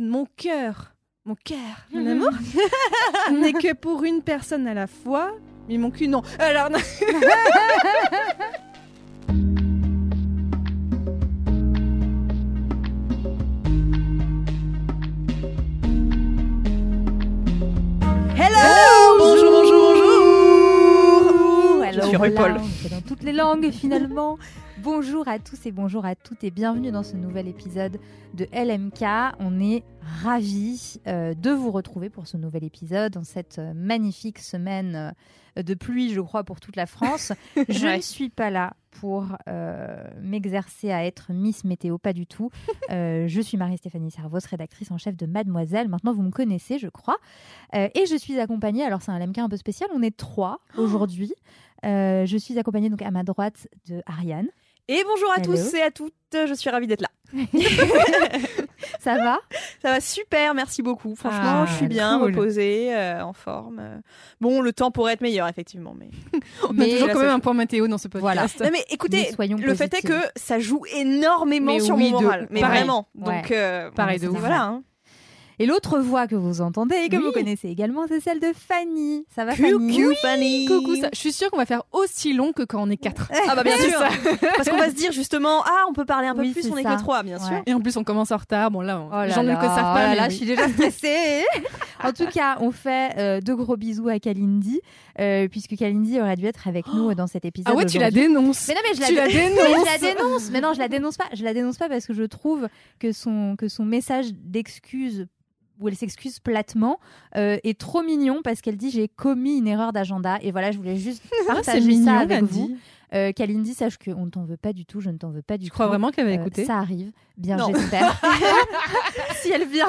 Mon cœur, mon cœur, mon amour, n'est que pour une personne à la fois, mais mon cul non. Alors, non. Hello Bonjour, bonjour, bonjour Alors Je suis voilà, RuPaul. on fait dans toutes les langues finalement. Bonjour à tous et bonjour à toutes et bienvenue dans ce nouvel épisode de LMK. On est ravis euh, de vous retrouver pour ce nouvel épisode en cette euh, magnifique semaine euh, de pluie, je crois, pour toute la France. Je Ouais. ne suis pas là pour euh, m'exercer à être Miss Météo, pas du tout. Je suis Marie-Stéphanie Servos, rédactrice en chef de Mademoiselle. Maintenant, vous me connaissez, je crois. Et je suis accompagnée, alors c'est un LMK un peu spécial, on est trois aujourd'hui. Je suis accompagnée donc à ma droite de Ariane. Et bonjour à Hello. tous et à toutes, je suis ravie d'être là. Ça va? Ça va super, merci beaucoup. Franchement, Ah, je suis bien cool. reposée, euh, en forme. Bon, le temps pourrait être meilleur, effectivement. Mais... On Mais- a toujours quand même un point météo dans ce Voilà. podcast. Non, mais écoutez, Mais le fait est que ça joue énormément Mais sur oui, mon de- moral. Mais pareil. vraiment. Ouais. Donc, euh, Pareil de ouf. Voilà. hein. Et l'autre voix que vous entendez et que Oui. vous connaissez également, c'est celle de Fanny. Ça va Coucou, Fanny Fanny. Coucou, ça- je suis sûre qu'on va faire aussi long que quand on est quatre. Ah bah bien sûr. ça. Parce qu'on va se dire justement, ah, on peut parler un peu Oui, plus, c'est on est ça. que trois, bien sûr. Ouais. Et en plus, on commence en retard. Bon, là, on- Oh là les gens ne le savent oh pas. là mais là, oui. je suis déjà stressée. en tout cas, on fait euh, de gros bisous à Kalindi, euh, puisque Kalindi aurait dû être avec nous dans cet épisode. Ah ouais, tu la dénonces. Mais non, mais je la, Tu la mais je dénonces. la dénonce. Mais non, je la dénonce pas. Je la dénonce pas parce que je trouve que son, que son message d'excuse où elle s'excuse platement euh, est trop mignon parce qu'elle dit j'ai commis une erreur d'agenda et voilà je voulais juste Ah, partager mignon, ça avec Candy. vous euh, Kalindi sache qu'on ne t'en veut pas du tout je ne t'en veux pas du tout crois vraiment qu'elle va Euh, écouter ça arrive bien j'espère si elle vient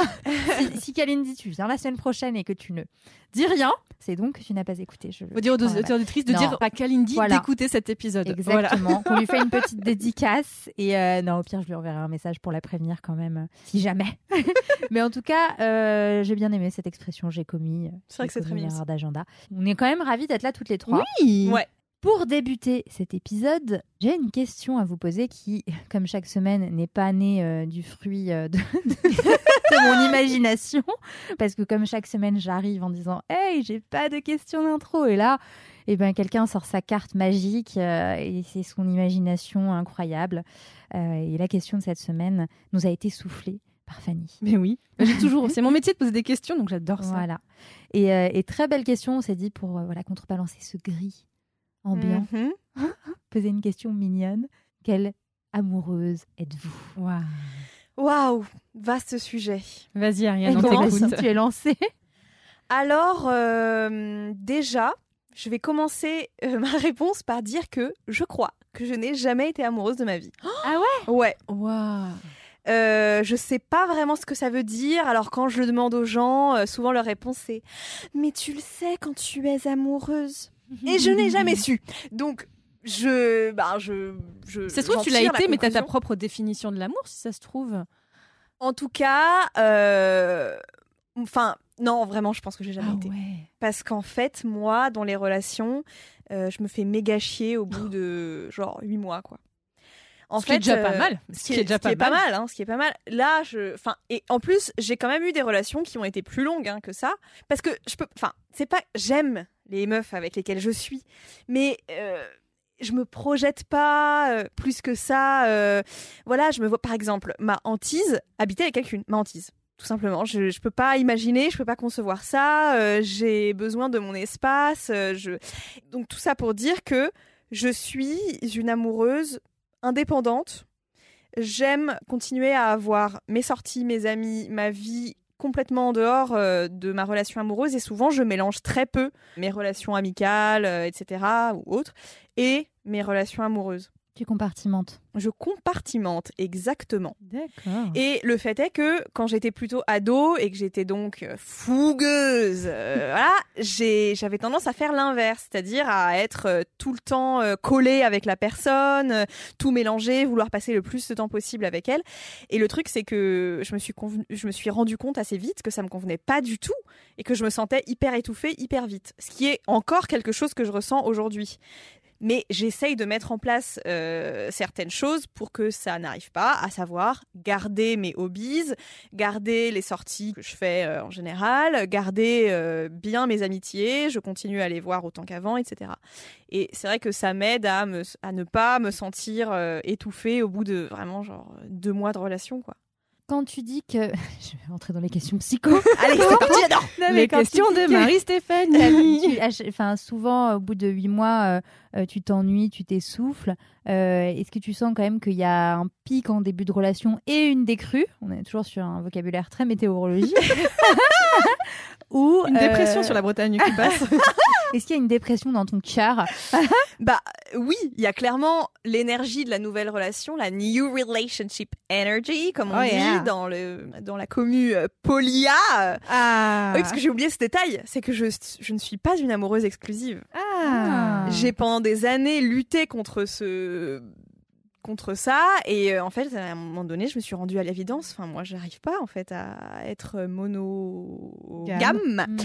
si, si Kalindi tu viens la semaine prochaine et que tu ne dis rien c'est donc que tu n'as pas écouté je Faut dire aux auditrices de Non. dire à Kalindi Voilà. d'écouter cet épisode. Voilà. Exactement. On lui fait une petite dédicace. Et euh, non, au pire, je lui enverrai un message pour la prévenir quand même, euh, si jamais. Mais en tout cas, j'ai bien aimé cette expression. J'ai commis. C'est vrai que c'est très erreur d'agenda. On est quand même ravis d'être là toutes les trois. Oui. Ouais. Pour débuter cet épisode, j'ai une question à vous poser qui, comme chaque semaine, n'est pas née euh, du fruit euh, de, de- de mon imagination. Parce que comme chaque semaine, j'arrive en disant Hey, j'ai pas de question d'intro. Et là, eh ben, quelqu'un sort sa carte magique euh, et c'est son imagination incroyable. Et la question de cette semaine nous a été soufflée par Fanny. Mais oui. J'ai toujours. C'est mon métier de poser des questions, donc j'adore ça. Voilà. Et, euh, et très belle question, on s'est dit pour euh, voilà, contrebalancer ce gris ambiant Mhm. poser une question mignonne. Quelle amoureuse êtes-vous? Waouh. Waouh, vaste sujet. Vas-y, Ariane, on t'écoute. tu es lancée? Alors, euh, déjà, je vais commencer euh, ma réponse par dire que je crois que je n'ai jamais été amoureuse de ma vie. Ah ouais? Ouais. Waouh. Euh, je sais pas vraiment ce que ça veut dire. Alors quand je le demande aux gens, euh, souvent leur réponse c'est "Mais tu le sais quand tu es amoureuse." Et je n'ai jamais su. Donc je bah je je Ça se trouve, tu l'as la été, mais t'as ta conclusion. propre définition de l'amour, si ça se trouve. En tout cas, euh, enfin non, vraiment, je pense que j'ai jamais été. Ah ouais. Parce qu'en fait, moi, dans les relations, euh, je me fais méga chier au bout de genre 8 mois, quoi. En Ce qui est déjà pas euh, mal. Ce qui est, est pas mal, hein, ce qui est pas mal. Là, je, enfin, et en plus, j'ai quand même eu des relations qui ont été plus longues hein, que ça, parce que je peux, enfin, c'est pas, j'aime les meufs avec lesquelles je suis, mais euh, je me projette pas euh, plus que ça. euh, voilà, je me vois, par exemple, ma hantise, habiter avec quelqu'un, ma hantise. Tout simplement, je, je peux pas imaginer, je peux pas concevoir ça. euh, j'ai besoin de mon espace. je... Donc tout ça pour dire que je suis une amoureuse indépendante. J'aime continuer à avoir mes sorties, mes amis, ma vie complètement en dehors euh, de ma relation amoureuse et souvent je mélange très peu mes relations amicales, euh, etc. ou autres et mes relations amoureuses. Tu compartimentes? Je compartimente, exactement. D'accord. Et le fait est que quand j'étais plutôt ado et que j'étais donc euh, fougueuse, euh, voilà, j'ai, j'avais tendance à faire l'inverse, c'est-à-dire à être euh, tout le temps collée avec la personne, tout mélanger, vouloir passer le plus de temps possible avec elle. Et le truc, c'est que je me suis convenu- je me suis rendu compte assez vite que ça me convenait pas du tout et que je me sentais hyper étouffée hyper vite. Ce qui est encore quelque chose que je ressens aujourd'hui. Mais j'essaye de mettre en place euh, certaines choses pour que ça n'arrive pas, à savoir garder mes hobbies, garder les sorties que je fais euh, en général, garder euh, bien mes amitiés, je continue à les voir autant qu'avant, etc. Et c'est vrai que ça m'aide à, à ne pas me sentir étouffée au bout de vraiment genre deux mois de relation, quoi. Quand tu dis que. Je vais rentrer dans les questions psycho. Allez, c'est parti, j'adore Les questions de chaque- Enfin, souvent, au bout de huit mois, euh, euh, tu t'ennuies, tu t'essouffles. Euh, Est-ce que tu sens quand même qu'il y a un pic en début de relation et une décrue? On est toujours sur un vocabulaire très météorologique. Ou Une euh, dépression sur la Bretagne qui passe. Est-ce qu'il y a une dépression dans ton cœur Bah oui, il y a clairement l'énergie de la nouvelle relation, la new relationship energy, comme on Oh, dit yeah. dans le dans la commu euh, polia. Ah. Oui, parce que j'ai oublié ce détail, c'est que je je ne suis pas une amoureuse exclusive. Ah. J'ai pendant des années lutté contre ce contre ça et euh, en fait à un moment donné je me suis rendue à l'évidence enfin moi j'arrive pas en fait à être monogame Mm.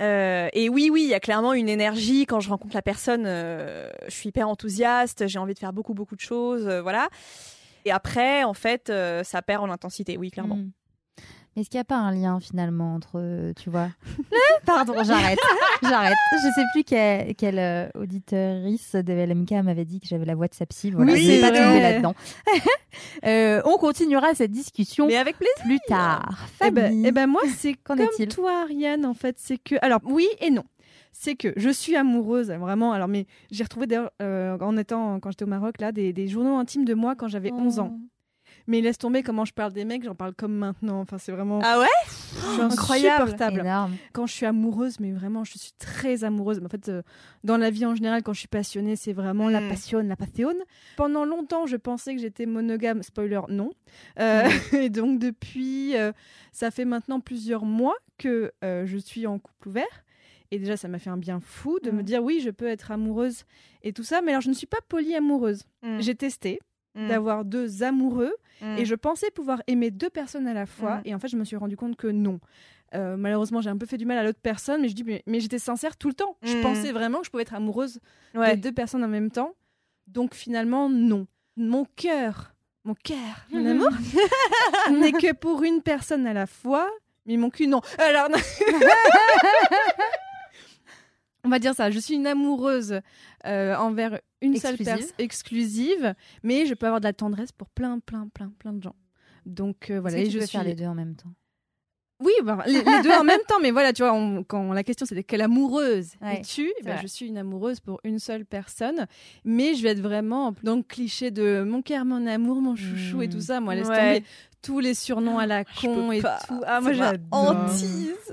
Euh, et oui, oui, il y a clairement une énergie quand je rencontre la personne. euh, je suis hyper enthousiaste, j'ai envie de faire beaucoup, beaucoup de choses, euh, voilà. Et après, en fait, euh, ça perd en intensité, oui, clairement. Mm. Mais est-ce qu'il n'y a pas un lien finalement entre, euh, tu vois Pardon, j'arrête, j'arrête. Je sais plus quelle, quelle euh, auditrice de LMK m'avait dit que j'avais la voix de sa psy. Voilà, Oui, je pas tomber là-dedans. Euh, on continuera cette discussion Mais avec plaisir. plus tard. Eh ben, eh ben moi, c'est Qu'en comme est-il toi, Ariane, en fait. C'est que. Alors, oui et non. C'est que je suis amoureuse, vraiment. Alors, mais j'ai retrouvé d'ailleurs, euh, en étant, quand j'étais au Maroc, là, des, des journaux intimes de moi quand j'avais 11 ans. Mais laisse tomber comment je parle des mecs, j'en parle comme maintenant. Enfin, c'est vraiment. Ah ouais? Je suis incroyable. insupportable. Énorme. Quand je suis amoureuse, mais vraiment, je suis très amoureuse. Mais en fait, euh, dans la vie en général, quand je suis passionnée, c'est vraiment la Mm. passion, la passion. Pendant longtemps, je pensais que j'étais monogame. Spoiler, non. Euh, et donc, depuis, euh, ça fait maintenant plusieurs mois que euh, je suis en couple ouvert. Et déjà, ça m'a fait un bien fou de me Mm. dire oui, je peux être amoureuse et tout ça. Mais alors, je ne suis pas polyamoureuse. Mm. J'ai testé Mm. d'avoir deux amoureux Mm. et je pensais pouvoir aimer deux personnes à la fois. Mm. Et en fait, je me suis rendu compte que non. Euh, malheureusement, j'ai un peu fait du mal à l'autre personne, mais je dis, mais, mais j'étais sincère tout le temps. Je Mm. pensais vraiment que je pouvais être amoureuse Ouais. des deux personnes en même temps. Donc finalement, non. Mon cœur, mon cœur, mon amour, n'est que pour une personne à la fois, mais mon cul, non. Alors, non. on va dire ça. Je suis une amoureuse euh, envers une seule Exclusive. personne exclusive, mais je peux avoir de la tendresse pour plein, plein, plein, plein de gens. Donc euh, voilà, et je peux suis faire les deux en même temps? Oui, bah, les, les deux en même temps, mais voilà, tu vois, on- quand la question c'était quelle amoureuse Ouais, es-tu ben. Je suis une amoureuse pour une seule personne, mais je vais être vraiment dans le cliché de mon cœur, mon amour, mon chouchou et tout ça. Moi, laisse Ouais. tomber tous les surnoms à la con et pas. tout. Ah, moi j'adore.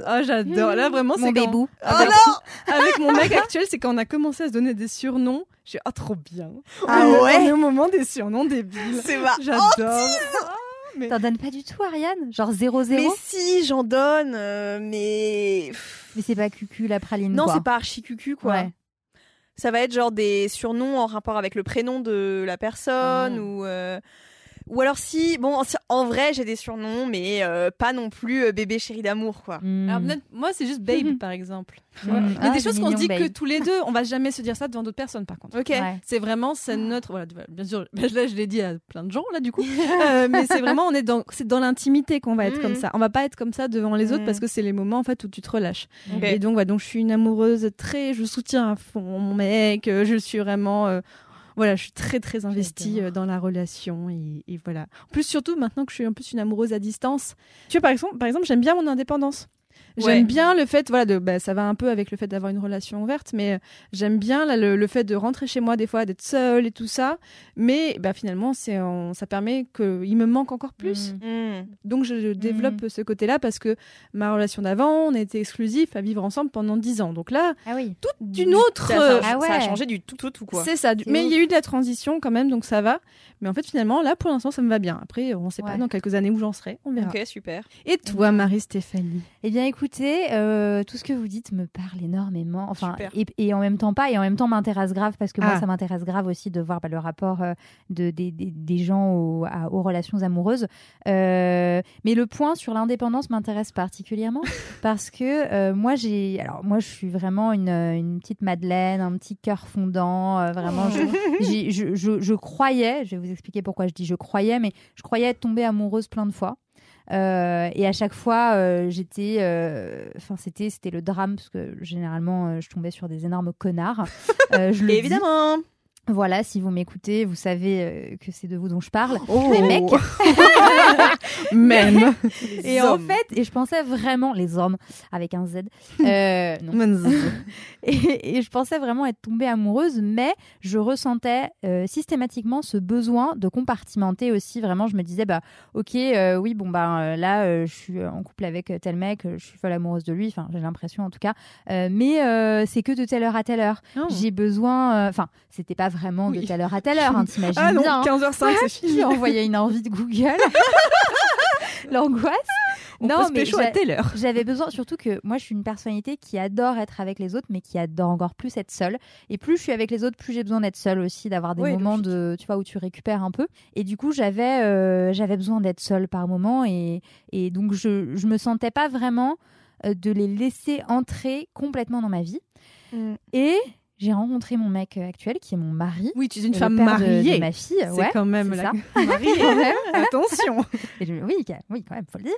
Ah, j'adore. Là, vraiment, Mon c'est quand- bébou. Oh avec, non avec mon mec actuel, c'est quand on a commencé à se donner des surnoms. J'ai ah trop bien. Ah On est- ouais On est au moment des surnoms débiles. C'est ma J'adore. Mais- T'en donnes pas du tout, Ariane Genre 0-0 Mais Mais, si, j'en donne, euh, mais... c'est pas cucu la praline, Non, c'est pas archi cucu, quoi. Ouais. Ça va être genre des surnoms en rapport avec le prénom de la personne Ah. ou... euh, Ou alors si, bon, en- vrai, j'ai des surnoms, mais euh, pas non plus euh, bébé chéri d'amour, quoi. Mm. Alors, moi, c'est juste Babe, par exemple. Tu vois. Mm. Mais Ah, des choses qu'on se dit que tous les deux, on va jamais se dire ça devant d'autres personnes, par contre. Ok. Ouais. C'est vraiment, c'est notre. Voilà, bien sûr, là, je l'ai dit à plein de gens, là, du coup. Euh, mais c'est vraiment, on est dans, c'est dans l'intimité qu'on va être Mhm. comme ça. On va pas être comme ça devant les autres Mhm. parce que c'est les moments, en fait, où tu te relâches. Et donc, voilà, donc, je suis une amoureuse très, je soutiens à fond mon mec, je suis vraiment. Voilà, je suis très très investie euh, dans la relation et, et voilà. En plus, surtout maintenant que je suis un peu une amoureuse à distance. Tu vois, par exemple, par exemple, j'aime bien mon indépendance. J'aime Ouais. bien le fait, voilà, de, bah, ça va un peu avec le fait d'avoir une relation ouverte, mais euh, j'aime bien là, le, le fait de rentrer chez moi des fois, d'être seule et tout ça. Mais bah, finalement, c'est, ça permet qu'il me manque encore plus. Mm. Mm. Donc je, je développe ce côté-là parce que ma relation d'avant, on était exclusifs à vivre ensemble pendant 10 ans. Donc là, Ah oui. d'une autre. Ça, ça, euh, a- Ah ouais. ça a changé du tout, tout, tout quoi. c'est ça. du- Mais il y a eu de la transition quand même, donc ça va. Mais en fait, finalement, là, pour l'instant, ça me va bien. Après, on ne sait pas dans quelques années où j'en serai. On verra. Ok, super. Et toi, Marie-Stéphanie? Eh bien, écoutez, euh, tout ce que vous dites me parle énormément. Enfin, et, et en même temps pas, et en même temps m'intéresse grave parce que moi, Ah. ça m'intéresse grave aussi de voir bah, le rapport euh, de, des, des- des gens aux, à- aux relations amoureuses. Euh, mais le point sur l'indépendance m'intéresse particulièrement parce que moi, j'ai, alors moi, je suis vraiment une, une petite Madeleine, un petit cœur fondant. vraiment, je, j'ai- je, je, je croyais, je vais vous expliquer pourquoi je dis je croyais, mais je croyais être tombée amoureuse plein de fois. Euh, et à chaque fois, euh, j'étais, euh, enfin c'était c'était le drame parce que généralement je tombais sur des énormes connards. Je le dis. Voilà, si vous m'écoutez, vous savez euh, que c'est de vous dont je parle. Oh. Les mecs. Même. Et en fait, et je pensais vraiment les hommes avec un Z. Euh, non. Et, et je pensais vraiment être tombée amoureuse, mais je ressentais euh, systématiquement ce besoin de compartimenter aussi. Vraiment, je me disais, bah, ok, euh, oui, bon, bah, là, je suis en couple avec tel mec, je suis folle amoureuse de lui, enfin, j'ai l'impression en tout cas. Mais c'est que de telle heure à telle heure. Oh. J'ai besoin, enfin, c'était pas vraiment de telle heure à telle heure, hein, t'imagines Ah non, bien. hein. 15h05, c'est fini. J'ai envoyé une envie de Google. L'angoisse. On non, peut se mais à telle heure. j'avais besoin, surtout que moi, je suis une personnalité qui adore être avec les autres, mais qui adore encore plus être seule. Et plus je suis avec les autres, plus j'ai besoin d'être seule aussi, d'avoir des Oui, moments logique. de, tu vois, où tu récupères un peu. Et du coup, j'avais, euh, j'avais besoin d'être seule par moment, et, et donc je, je me sentais pas vraiment euh, de les laisser entrer complètement dans ma vie. Mm. Et j'ai rencontré mon mec euh, actuel, qui est mon mari. Oui, tu es une femme de- mariée. de, ma fille. C'est ouais, quand même la ça. mariée. Quand même. Attention. Et je- oui, oui, quand même, faut le dire.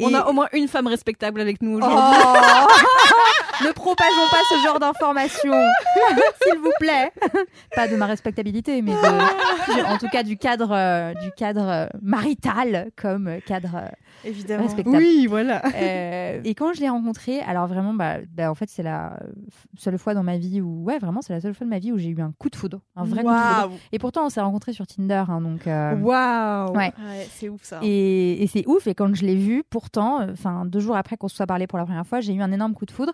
On a au moins une femme respectable avec nous Oh aujourd'hui. ne propageons pas ce genre d'informations, s'il vous plaît. Pas de ma respectabilité, mais de- en tout cas du cadre, euh, du cadre euh, marital comme cadre euh, Évidemment. respectable. Oui, voilà. Euh, et quand je l'ai rencontré, alors vraiment, bah, bah, en fait, c'est la seule fois dans ma vie où, ouais, vraiment, c'est la seule fois de ma vie où j'ai eu un coup de foudre, un vrai coup de foudre. Et pourtant, on s'est rencontrés sur Tinder, hein, donc. euh, Waouh. Ouais. Ouais, c'est ouf ça. Et, et c'est ouf. Et quand je l'ai vu, pourtant, euh, enfin deux jours après qu'on se soit parlé pour la première fois, j'ai eu un énorme coup de foudre.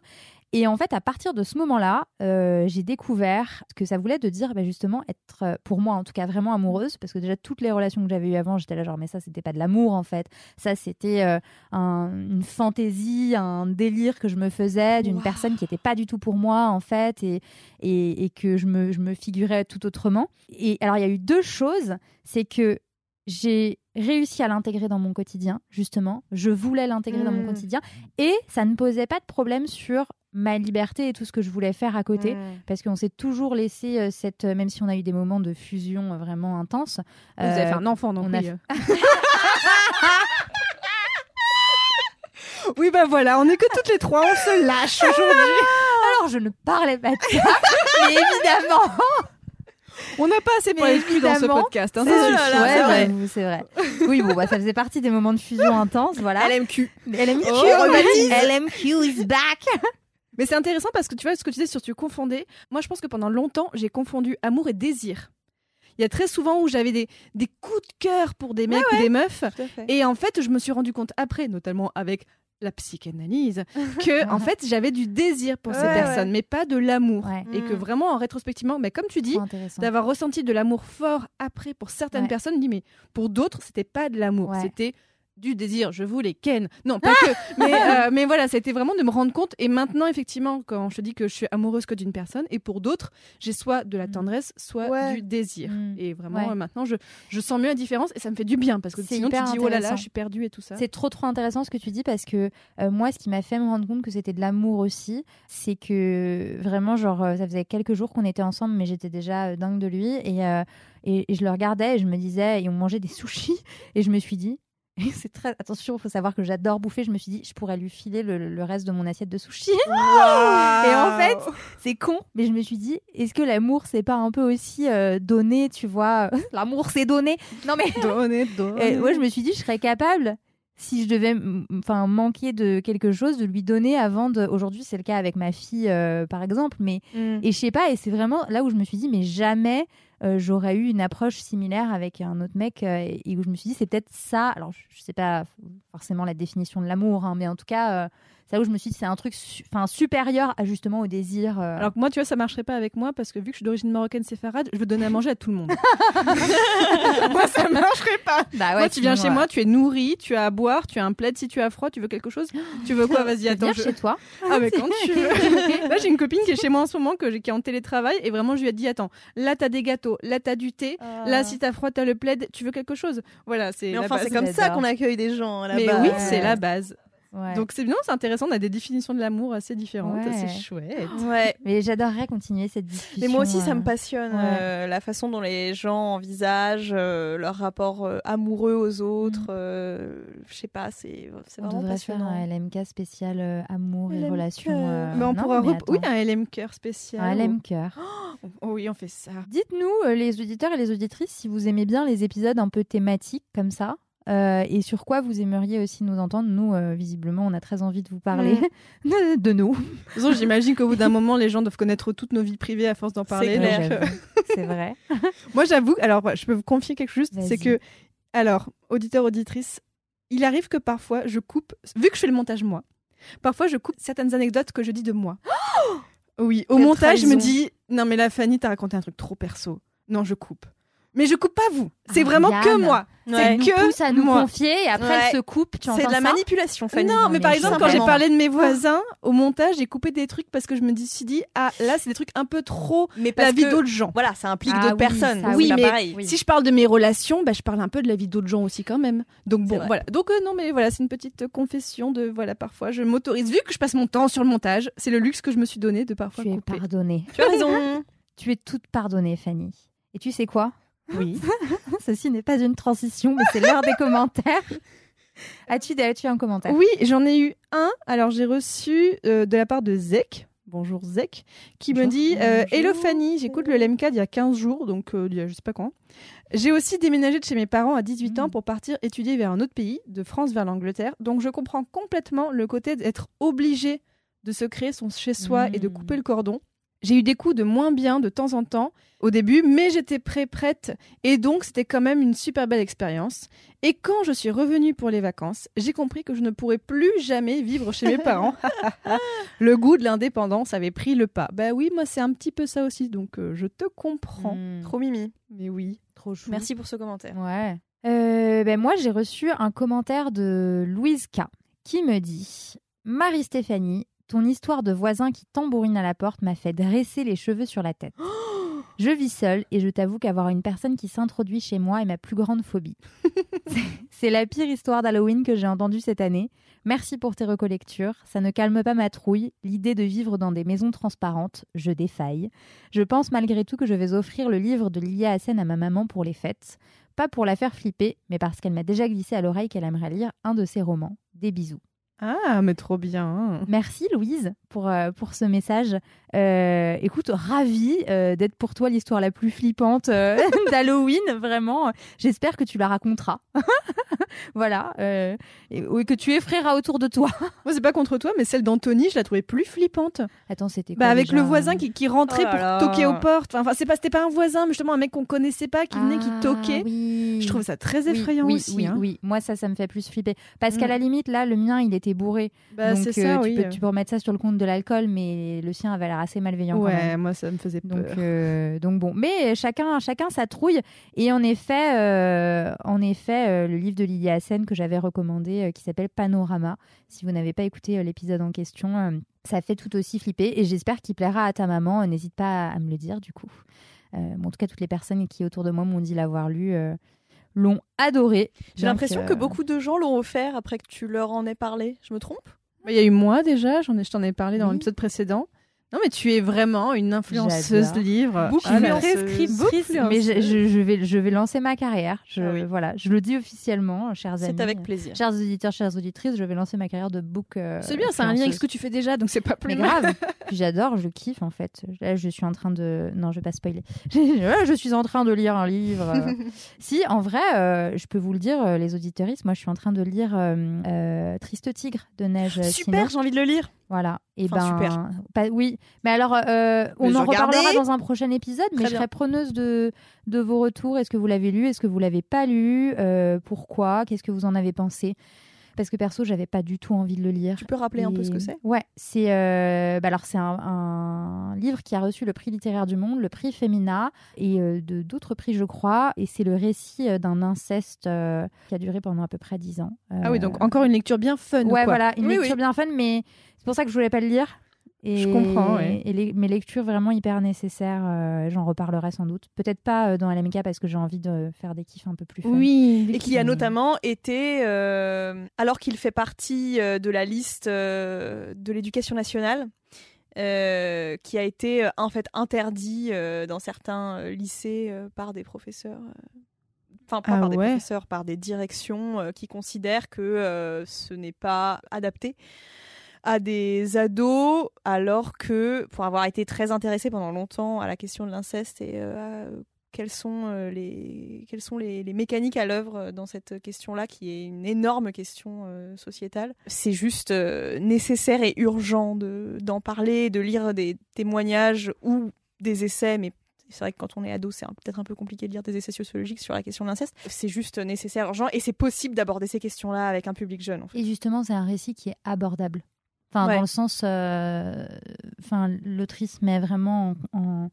Et en fait, à partir de ce moment-là, euh, j'ai découvert ce que ça voulait de dire bah, justement être, euh, pour moi en tout cas, vraiment amoureuse. Parce que déjà, toutes les relations que j'avais eues avant, j'étais là genre, mais ça, c'était pas de l'amour en fait. Ça, c'était euh, un- une fantaisie, un délire que je me faisais d'une Wow. personne qui était pas du tout pour moi en fait. Et, et, et que je me, je me figurais tout autrement. Et alors, il y a eu deux choses. C'est que j'ai réussi à l'intégrer dans mon quotidien, justement. Je voulais l'intégrer dans mon Mm. quotidien. Et ça ne posait pas de problème sur ma liberté et tout ce que je voulais faire à côté. Mm. Parce qu'on s'est toujours laissé euh, cette. euh, Même si on a eu des moments de fusion euh, vraiment intenses. Vous avez fait un enfant, donc on a oui. euh. Oui, bah voilà, on est que toutes les trois, on se lâche aujourd'hui. Alors, je ne parlais pas de ça. mais évidemment On n'a pas assez parlé de dans ce podcast. hein, c'est Ouais, c'est vrai. Oui, bon, bah, ça faisait partie des moments de fusion intense, voilà. LMQ. LMQ, Oh. LMQ is back. Mais c'est intéressant parce que tu vois ce que tu disais sur tu confondais. Moi, je pense que pendant longtemps, j'ai confondu amour et désir. Il y a très souvent où j'avais des, des coups de cœur pour des mecs ou des meufs. Et en fait, je me suis rendu compte après, notamment avec la psychanalyse, que en fait, j'avais du désir pour ces personnes, mais pas de l'amour. Et que Mm. vraiment, en rétrospectivement, mais comme tu dis, d'avoir ressenti de l'amour fort après pour certaines personnes, mais pour d'autres, c'était pas de l'amour, c'était du désir. Je voulais ken. Non, pas que. Mais, euh, mais voilà, c'était vraiment de me rendre compte. Et maintenant, effectivement, quand je te dis que je suis amoureuse que d'une personne, et pour d'autres, j'ai soit de la Mm. tendresse, soit Ouais. du désir. Mm. Et vraiment, Ouais. euh, maintenant, je, je sens mieux la différence et ça me fait du bien parce que sinon, tu dis, oh là là, je suis perdue et tout ça. C'est trop trop intéressant ce que tu dis parce que euh, moi ce qui m'a fait me rendre compte que c'était de l'amour aussi, c'est que vraiment genre ça faisait quelques jours qu'on était ensemble mais j'étais déjà dingue de lui et, et, et je le regardais et je me disais et on mangeait des sushis et je me suis dit et c'est très attention, il faut savoir que j'adore bouffer. Je me suis dit, je pourrais lui filer le, le reste de mon assiette de sushis. Et en fait, c'est con, mais je me suis dit, est-ce que l'amour, c'est pas un peu aussi euh, donner, tu vois? L'amour, c'est donner. Non mais Donner, donner. et moi, je me suis dit, je serais capable, si je devais enfin manquer de quelque chose, de lui donner avant de. Aujourd'hui, c'est le cas avec ma fille, euh, par exemple, mais Mm. et je sais pas, et c'est vraiment là où je me suis dit, mais jamais euh, j'aurais eu une approche similaire avec un autre mec, euh, et, où je me suis dit, c'est peut-être ça. Alors, je, je sais pas forcément la définition de l'amour, hein, mais en tout cas, euh, c'est là où je me suis dit, c'est un truc su- enfin supérieur à justement au désir. euh. Alors que moi, tu vois, ça marcherait pas avec moi parce que vu que je suis d'origine marocaine séfarade, je veux donner à manger à tout le monde. moi, ça marcherait pas. bah moi, tu viens sinon, chez moi, tu es nourri, tu as à boire, tu as un plaid si tu as froid, tu veux quelque chose? Tu veux quoi? Vas-y, attends. je- chez toi. Ah, mais quand tu veux. là, j'ai une copine qui est chez moi en ce moment, que qui est en télétravail, et vraiment, je lui ai dit Attends, là, t'as des gâteaux, là, t'as du thé, là, si t'as froid, t'as le plaid, tu veux quelque chose? Voilà, c'est. Mais la enfin, c'est comme ça qu'on accueille des gens à la Mais base. oui, c'est la base. Ouais. Donc, c'est bien, c'est intéressant, on a des définitions de l'amour assez différentes, Ouais. c'est chouette. Ouais. Mais j'adorerais continuer cette discussion. Mais moi aussi, ça euh, me passionne ouais. euh, la façon dont les gens envisagent euh, leur rapport euh, amoureux aux autres. euh, je sais pas, c'est vraiment devrait faire passionnant. un LMK spécial euh, amour et relations. euh, mais on non, pourra. mais Oui, un LM cœur spécial. un LM cœur. Oh oui, on fait ça. Dites-nous, euh, les auditeurs et les auditrices, si vous aimez bien les épisodes un peu thématiques comme ça. Euh, et sur quoi vous aimeriez aussi nous entendre Nous, euh, visiblement, on a très envie de vous parler de, de nous. J'imagine qu'au bout d'un moment, les gens doivent connaître toutes nos vies privées à force d'en parler. euh. C'est vrai. Moi, j'avoue, alors je peux vous confier quelque chose, c'est que, alors, auditeur, auditrice, il arrive que parfois je coupe, vu que je fais le montage moi, parfois je coupe certaines anecdotes que je dis de moi. oui, au montage, je me dis, non mais la Fanny, t'as raconté un truc trop perso. Non, je coupe. Mais je coupe pas vous. C'est Ah, vraiment que moi. Ouais. C'est que pousse à nous moi. confier et après Ouais. elle se coupe. Tu C'est de la ça manipulation, Fanny. non, mais par exemple, quand j'ai parlé de mes voisins, au montage, j'ai coupé des trucs parce que je me dis- suis dit, ah là, c'est des trucs un peu trop mais la vie que, d'autres gens. Voilà, ça implique Ah d'autres oui, personnes. ça, oui, pas mais- pareil. Si je parle de mes relations, bah, je parle un peu de la vie d'autres gens aussi quand même. Donc bon, voilà. Donc euh, non, mais voilà, c'est une petite confession de voilà. Parfois, je m'autorise vu que je passe mon temps sur le montage. C'est le luxe que je me suis donné de parfois Tu es pardonnée. Tu as raison. Tu es toute pardonnée, Fanny. Et tu sais quoi? Oui. Ceci n'est pas une transition, mais c'est l'heure des commentaires. As-tu as-tu un commentaire? Oui, j'en ai eu un. Alors j'ai reçu euh, de la part de Zek. Bonjour Zek, qui me dit euh. Hello Fanny, j'écoute le LMK il y a 15 jours, donc euh, il y a je sais pas quand. J'ai aussi déménagé de chez mes parents à 18 ans Mm. pour partir étudier vers un autre pays, de France vers l'Angleterre. Donc je comprends complètement le côté d'être obligé de se créer son chez-soi et de Mm. couper le cordon. J'ai eu des coups de moins bien de temps en temps au début, mais j'étais prêt, prête, et donc c'était quand même une super belle expérience. Et quand je suis revenue pour les vacances, j'ai compris que je ne pourrais plus jamais vivre chez mes parents. le goût de l'indépendance avait pris le pas. Bah oui, moi c'est un petit peu ça aussi, donc euh, je te comprends. Hmm, Trop mimi. Mais oui. trop chou. Merci pour ce commentaire. Ouais. Euh, ben moi, j'ai reçu un commentaire de Louise K qui me dit Marie-Stéphanie, ton histoire de voisin qui tambourine à la porte m'a fait dresser les cheveux sur la tête. Je vis seule et je t'avoue qu'avoir une personne qui s'introduit chez moi est ma plus grande phobie. C'est- la pire histoire d'Halloween que j'ai entendue cette année. Merci pour tes recollectures. Ça ne calme pas ma trouille. L'idée de vivre dans des maisons transparentes, je défaille. Je pense malgré tout que je vais offrir le livre de Lilia Hassen à ma maman pour les fêtes. Pas pour la faire flipper, mais parce qu'elle m'a déjà glissé à l'oreille qu'elle aimerait lire un de ses romans. Des bisous. Ah, mais trop bien. Merci Louise pour, euh, pour ce message. Euh, écoute, ravie euh, d'être pour toi l'histoire la plus flippante euh, d'Halloween, vraiment. J'espère que tu la raconteras. voilà. euh, et, et que tu effraieras autour de toi. Moi, c'est pas contre toi, mais celle d'Anthony, je la trouvais plus flippante. Attends, c'était quoi Bah, avec déjà le voisin qui, qui rentrait Oh pour là. toquer aux portes. Enfin, c'est pas, c'était pas un voisin, mais justement un mec qu'on connaissait pas qui venait, qui Ah, toquait. oui. Je trouve ça très Oui, effrayant oui, aussi. Oui, hein. oui, moi ça, ça me fait plus flipper. Parce qu'à Mm. la limite, là, le mien, il était bourré. Bah, donc euh, ça, tu, oui. peux, tu peux remettre ça sur le compte de l'alcool, mais le sien avait l'air assez malveillant. quand ouais, même. moi, ça me faisait peur. euh, donc bon, mais chacun, chacun sa trouille. Et en effet, euh, en effet, euh, le livre de Lilia Hassen que j'avais recommandé, euh, qui s'appelle Panorama. Si vous n'avez pas écouté euh, l'épisode en question, euh, ça fait tout aussi flipper. Et j'espère qu'il plaira à ta maman. Euh, N'hésite pas à me le dire, du coup. Euh, bon, en tout cas, toutes les personnes qui autour de moi m'ont dit l'avoir lu euh, l'ont adoré. J'ai l'impression euh, que beaucoup de gens l'ont offert après que tu leur en aies parlé. Je me trompe? Il y a eu moi déjà, j'en ai, je t'en ai parlé dans Oui. l'épisode précédent. Non, mais tu es vraiment une influenceuse livre. Beaucoup Ah Mais je, je- vais, je vais lancer ma carrière. Je, Ah oui. Voilà, je le dis officiellement, chers amis. C'est avec plaisir. Chers auditeurs, chères auditrices, je vais lancer ma carrière de book. euh, C'est bien, c'est un lien avec ce que tu fais déjà, donc c'est pas plus Mais grave. Puis j'adore, je kiffe en fait. Là, je suis en train de. Non, je vais pas spoiler. Je suis en train de lire un livre. si, en vrai, euh, je peux vous le dire, euh, les auditeuristes, moi, je suis en train de lire euh, euh, Triste Tigre de Neige Super, Sino. j'ai envie de le lire. Voilà. Et Enfin, ben, super. pas- oui. Mais alors, euh, on en reparlera dans un prochain épisode. Mais je bien. serai preneuse de, de vos retours. Est-ce que vous l'avez lu? Est-ce que vous l'avez pas lu? Euh, Pourquoi? Qu'est-ce que vous en avez pensé? Parce que perso, j'avais pas du tout envie de le lire. Tu peux rappeler un peu ce que c'est? Ouais, c'est euh, bah alors c'est un, un livre qui a reçu le prix littéraire du monde, le prix Femina et euh, de d'autres prix je crois. Et c'est le récit euh, d'un inceste euh, qui a duré pendant à peu près dix ans. Ah oui, donc encore une lecture bien fun. ouais, quoi? voilà, une Oui, lecture oui. bien fun, mais c'est pour ça que je voulais pas le lire. Et, Je comprends, ouais. Et les- mes lectures vraiment hyper nécessaires. euh, J'en reparlerai sans doute. Peut-être pas euh, dans LMK parce que j'ai envie de faire des kiffs un peu plus fun. Oui. Et qui a notamment été, euh, alors qu'il fait partie euh, de la liste euh, de l'éducation nationale, euh, qui a été euh, en fait interdit euh, dans certains euh, lycées euh, par des professeurs. euh, Enfin, pas Ah par des ouais. professeurs, par des directions euh, qui considèrent que euh, ce n'est pas adapté à des ados, alors que pour avoir été très intéressée pendant longtemps à la question de l'inceste et euh, à quelles sont, euh, les, quelles sont les, les mécaniques à l'œuvre euh, dans cette question-là, qui est une énorme question euh, sociétale. C'est juste euh, nécessaire et urgent de- d'en parler, de lire des témoignages ou des essais, mais c'est vrai que quand on est ado, c'est peut-être un peu compliqué de lire des essais sociologiques sur la question de l'inceste. C'est juste nécessaire, urgent, et c'est possible d'aborder ces questions-là avec un public jeune. En fait. Et justement, c'est un récit qui est abordable. Enfin, Ouais. dans le sens, euh, enfin, l'autrice met vraiment en, en-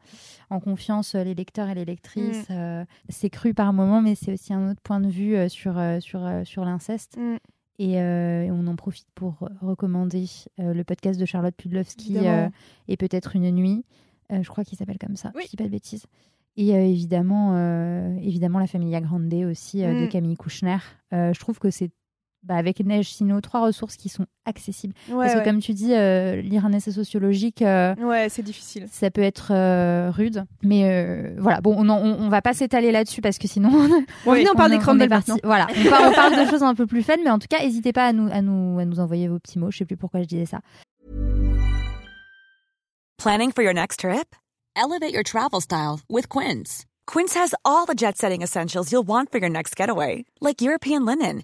en confiance les lecteurs et les lectrices. Mm. euh, c'est cru par moments, mais c'est aussi un autre point de vue euh, sur, euh, sur, euh, sur l'inceste. Mm. Et, euh, et on en profite pour recommander euh, le podcast de Charlotte Pudlowski euh, et peut-être une nuit. Euh, je crois qu'il s'appelle comme ça. Oui. Je dis pas de bêtises. Et euh, évidemment, euh, évidemment, la Familia Grande aussi euh, de Mm. Camille Kouchner. Euh, je trouve que c'est bah, avec Neige Sino trois ressources qui sont accessibles. Ouais, Parce que ouais. comme tu dis, euh, lire un essai sociologique, euh, Ouais, c'est difficile. ça peut être euh, rude. Mais euh, voilà, bon, on, en- on, on va pas s'étaler là-dessus parce que sinon, Bon, venez, on parle des crumbles maintenant. Voilà, on, par- on parle de choses un peu plus fun, mais en tout cas, n'hésitez pas à nous, à, nous, à nous envoyer vos petits mots. Je sais plus pourquoi je disais ça. Planning for your next trip? Elevate your travel style with Quince. Quince has all the jet setting essentials you'll want for your next getaway, like European linen,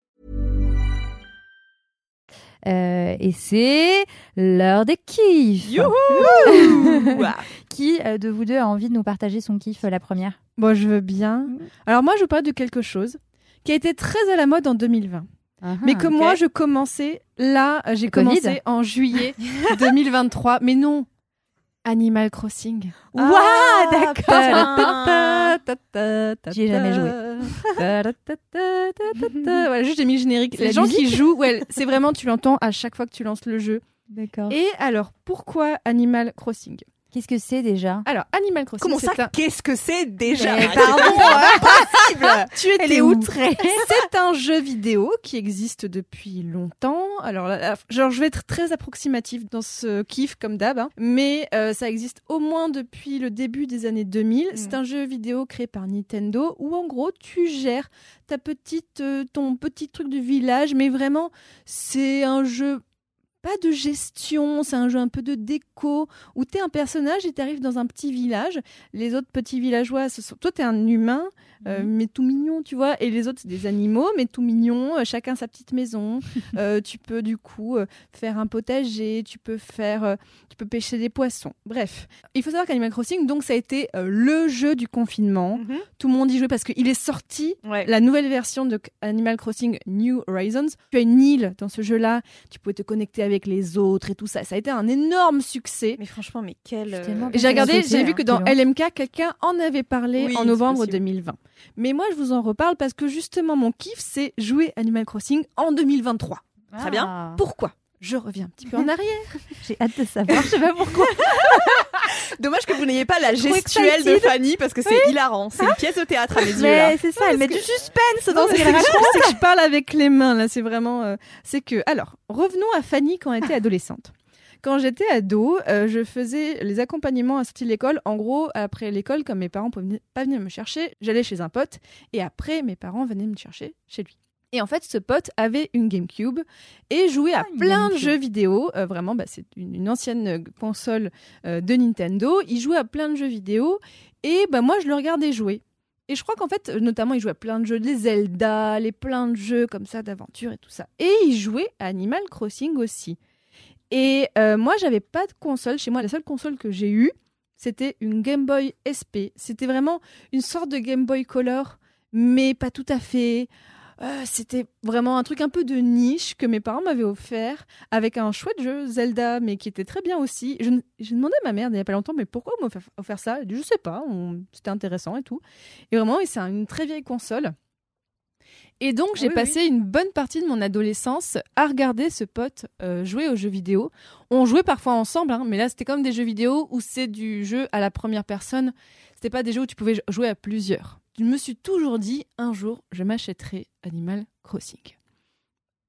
Euh, et c'est l'heure des kiffs. Youhou Qui euh, de vous deux a envie de nous partager son kiff euh, la première? Bon, je veux bien. Alors moi, je vous parle de quelque chose qui a été très à la mode en 2020. mais que moi, je commençais là, j'ai Le Covid commencé en juillet 2023. Mais non, Animal Crossing. Ah, d'accord. J'y ai jamais joué. Voilà, juste j'ai mis le générique. Les gens qui jouent, ouais, c'est vraiment, tu l'entends à chaque fois que tu lances le jeu. D'accord. Et alors, pourquoi Animal Crossing? Qu'est-ce que c'est déjà? Alors, Animal Crossing, Comment ça un... Qu'est-ce que c'est déjà? Mais C'est pardon, impossible! Tu étais Elle est où? outrée. C'est un jeu vidéo qui existe depuis longtemps. Alors, là, genre, je vais être très approximatif dans ce kiff comme d'hab, hein. mais euh, ça existe au moins depuis le début des années 2000. C'est un jeu vidéo créé par Nintendo où, en gros, tu gères ta petite, euh, ton petit truc du village, mais vraiment, c'est un jeu pas de gestion, c'est un jeu un peu de déco où tu es un personnage et tu arrives dans un petit village. Les autres petits villageois, sont... toi tu es un humain, euh, mais tout mignon, tu vois, et les autres c'est des animaux, mais tout mignons, euh, chacun sa petite maison. Euh, tu peux du coup euh, faire un potager, tu peux faire, euh, tu peux pêcher des poissons. Bref, il faut savoir qu'Animal Crossing, donc ça a été euh, le jeu du confinement. Mhm. Tout le monde y jouait parce qu'il est sorti Ouais. la nouvelle version de Animal Crossing New Horizons. Tu as une île dans ce jeu-là, tu pouvais te connecter avec les autres et tout ça. Ça a été un énorme succès. Mais franchement, mais quel. J'ai regardé, j'ai vu que dans. LMK, quelqu'un en avait parlé Oui, en novembre possible. 2020. Mais moi, je vous en reparle parce que justement, mon kiff, c'est jouer Animal Crossing en 2023. Très bien. Ah, Pourquoi? Je reviens un petit peu en arrière. J'ai hâte de savoir. Je sais pas pourquoi. Dommage que vous n'ayez pas la gestuelle de. Fanny parce que c'est hilarant. C'est une pièce de théâtre à mes yeux. Mais c'est ça, elle met du suspense dans ce mais qu'elle c'est que raconte. je- c'est que je parle avec les mains là. C'est vraiment. euh, c'est que. Alors, revenons à Fanny quand elle était adolescente. Quand j'étais ado, euh, je faisais les accompagnements à sortie de l'école. En gros, après l'école, comme mes parents ne pouvaient pas venir me chercher, j'allais chez un pote. Et après, mes parents venaient me chercher chez lui. Et en fait, ce pote avait une GameCube et jouait à Ah, plein de jeux vidéo. Euh, vraiment, bah, c'est une, une ancienne euh, console euh, de Nintendo. Il jouait à plein de jeux vidéo et bah, moi, je le regardais jouer. Et je crois qu'en fait, notamment, il jouait à plein de jeux, les Zelda, les plein de jeux comme ça d'aventure et tout ça. Et il jouait à Animal Crossing aussi. Et euh, moi, j'avais pas de console chez moi. La seule console que j'ai eue, c'était une Game Boy SP. C'était vraiment une sorte de Game Boy Color, mais pas tout à fait. Euh, c'était vraiment un truc un peu de niche que mes parents m'avaient offert avec un chouette jeu Zelda, mais qui était très bien aussi. Je, j'ai demandé à ma mère il n'y a pas longtemps, mais pourquoi on m'a offert- ça? Je sais pas, c'était intéressant et tout. Et vraiment, c'est un- une très vieille console. Et donc, j'ai Oui, passé une bonne partie de mon adolescence à regarder ce pote euh, jouer aux jeux vidéo. On jouait parfois ensemble, hein, mais là, c'était comme des jeux vidéo où c'est du jeu à la première personne. C'était pas des jeux où tu pouvais jouer à plusieurs. Je me suis toujours dit, un jour, je m'achèterai Animal Crossing.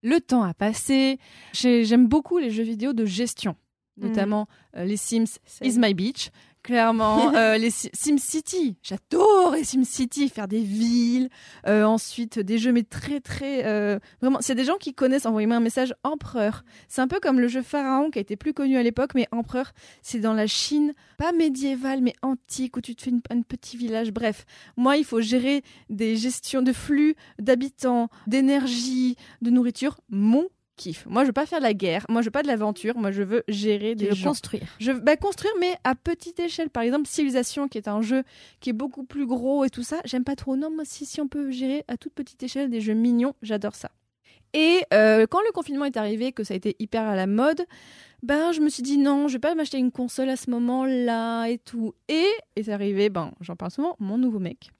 Le temps a passé. J'ai- J'aime beaucoup les jeux vidéo de gestion, notamment euh, les Sims Is My Beach. Clairement, euh, les Si- SimCity, j'adore les SimCity, faire des villes, euh, ensuite des jeux mais très très euh, vraiment, c'est des gens qui connaissent. Envoyez-moi un message Empereur. C'est un peu comme le jeu Pharaon qui a été plus connu à l'époque, mais Empereur, c'est dans la Chine, pas médiévale mais antique où tu te fais une- un petit village. Bref, moi il faut gérer des gestions de flux d'habitants, d'énergie, de nourriture. Mon kiff. Moi je veux pas faire de la guerre, moi je veux pas de l'aventure, moi je veux gérer des veux gens. construire. Je bah, construire, mais à petite échelle. Par exemple, Civilisation, qui est un jeu qui est beaucoup plus gros et tout ça, j'aime pas trop. Non, moi, si, si on peut gérer à toute petite échelle des jeux mignons, j'adore ça. Et euh, quand le confinement est arrivé, que ça a été hyper à la mode, ben je me suis dit non, je vais pas m'acheter une console à ce moment-là et tout. Et est arrivé, ben j'en parle souvent, mon nouveau mec.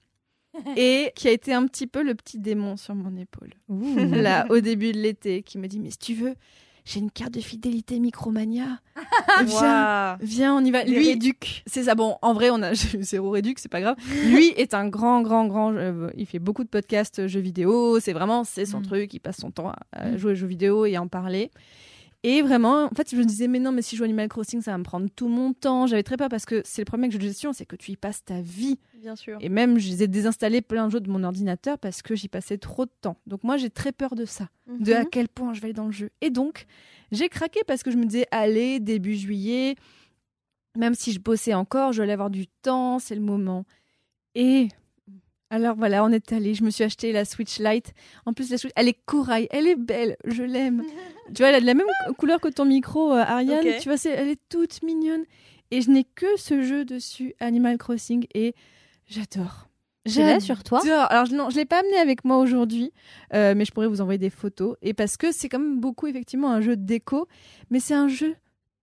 et qui a été un petit peu le petit démon sur mon épaule. Là, au début de l'été, qui me dit mais si tu veux, j'ai une carte de fidélité Micromania. Viens, viens, on y va. Les Lui, réducs. c'est ça. Bon, en vrai, on a zéro réduc, c'est pas grave. Lui est un grand, grand, grand. euh, il fait beaucoup de podcasts euh, jeux vidéo. C'est vraiment, c'est son Mm. truc. Il passe son temps à, à jouer aux jeux vidéo et à en parler. Et vraiment, en fait, je me disais, mais non, mais si je joue Animal Crossing, ça va me prendre tout mon temps. J'avais très peur parce que c'est le problème avec le jeu de gestion, c'est que tu y passes ta vie. Bien sûr. Et même, je les ai désinstallés plein de jeux de mon ordinateur parce que j'y passais trop de temps. Donc moi, j'ai très peur de ça de Mhm. à quel point je vais aller dans le jeu. Et donc, j'ai craqué parce que je me disais, allez, début juillet, même si je bossais encore, je vais avoir du temps, c'est le moment. Et alors voilà, on est allé, je me suis acheté la Switch Lite. En plus, la Switch, elle est corail, elle est belle, je l'aime. tu vois, elle a de la même cou- couleur que ton micro, euh, Ariane. Tu vois, c'est- elle est toute mignonne. Et je n'ai que ce jeu dessus, Animal Crossing, et j'adore. L'as sur toi? J'adore. Alors je- non, je l'ai pas amené avec moi aujourd'hui, euh, mais je pourrais vous envoyer des photos. Et parce que c'est quand même beaucoup effectivement un jeu de déco, mais c'est un jeu